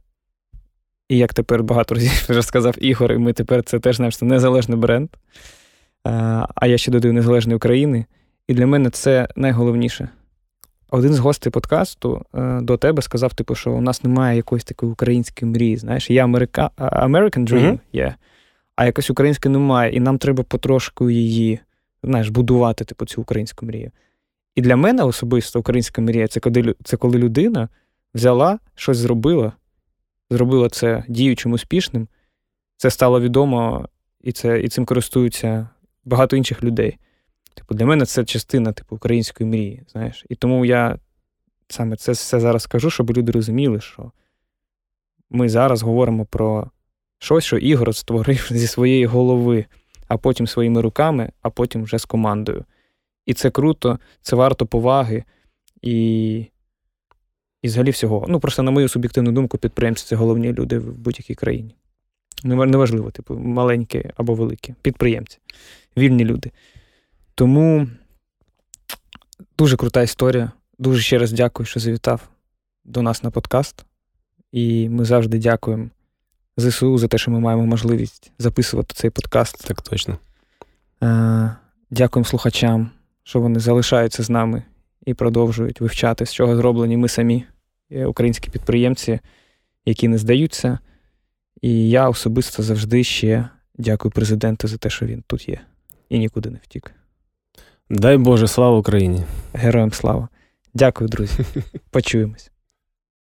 І як тепер багато разів [laughs] вже сказав Ігор, і ми тепер це теж знаємо, що це незалежний бренд. Е, А я ще додаю незалежної України. І для мене це найголовніше. Один з гостей подкасту е, до тебе сказав, типу, що у нас немає якоїсь такої української мрії. Знаєш, є Америка... American Dream, Мгм. є, а якось української немає, і нам треба потрошку її знаєш, будувати, типу, цю українську мрію. І для мене особисто українська мрія це коли, це коли людина взяла, щось зробила, зробила це діючим успішним, це стало відомо, і, це, і цим користуються багато інших людей. Типу, для мене це частина типу, української мрії, знаєш. І тому я саме це все зараз кажу, щоб люди розуміли, що ми зараз говоримо про щось, що Ігор створив [laughs] зі своєї голови, а потім своїми руками, а потім вже з командою. І це круто, це варто поваги і, і взагалі всього. Ну, просто, на мою суб'єктивну думку, підприємці це головні люди в будь-якій країні. Неважливо, типу, маленькі або великі. Підприємці, вільні люди. Тому дуже крута історія. Дуже ще раз дякую, що завітав до нас на подкаст. І ми завжди дякуємо ЗСУ за те, що ми маємо можливість записувати цей подкаст. Так точно. Е, Дякуємо слухачам, що вони залишаються з нами і продовжують вивчати, з чого зроблені ми самі, українські підприємці, які не здаються. І я особисто завжди ще дякую президенту за те, що він тут є і нікуди не втік. Дай Боже, слава Україні! Героям слава. Дякую, друзі. [laughs] Почуємось.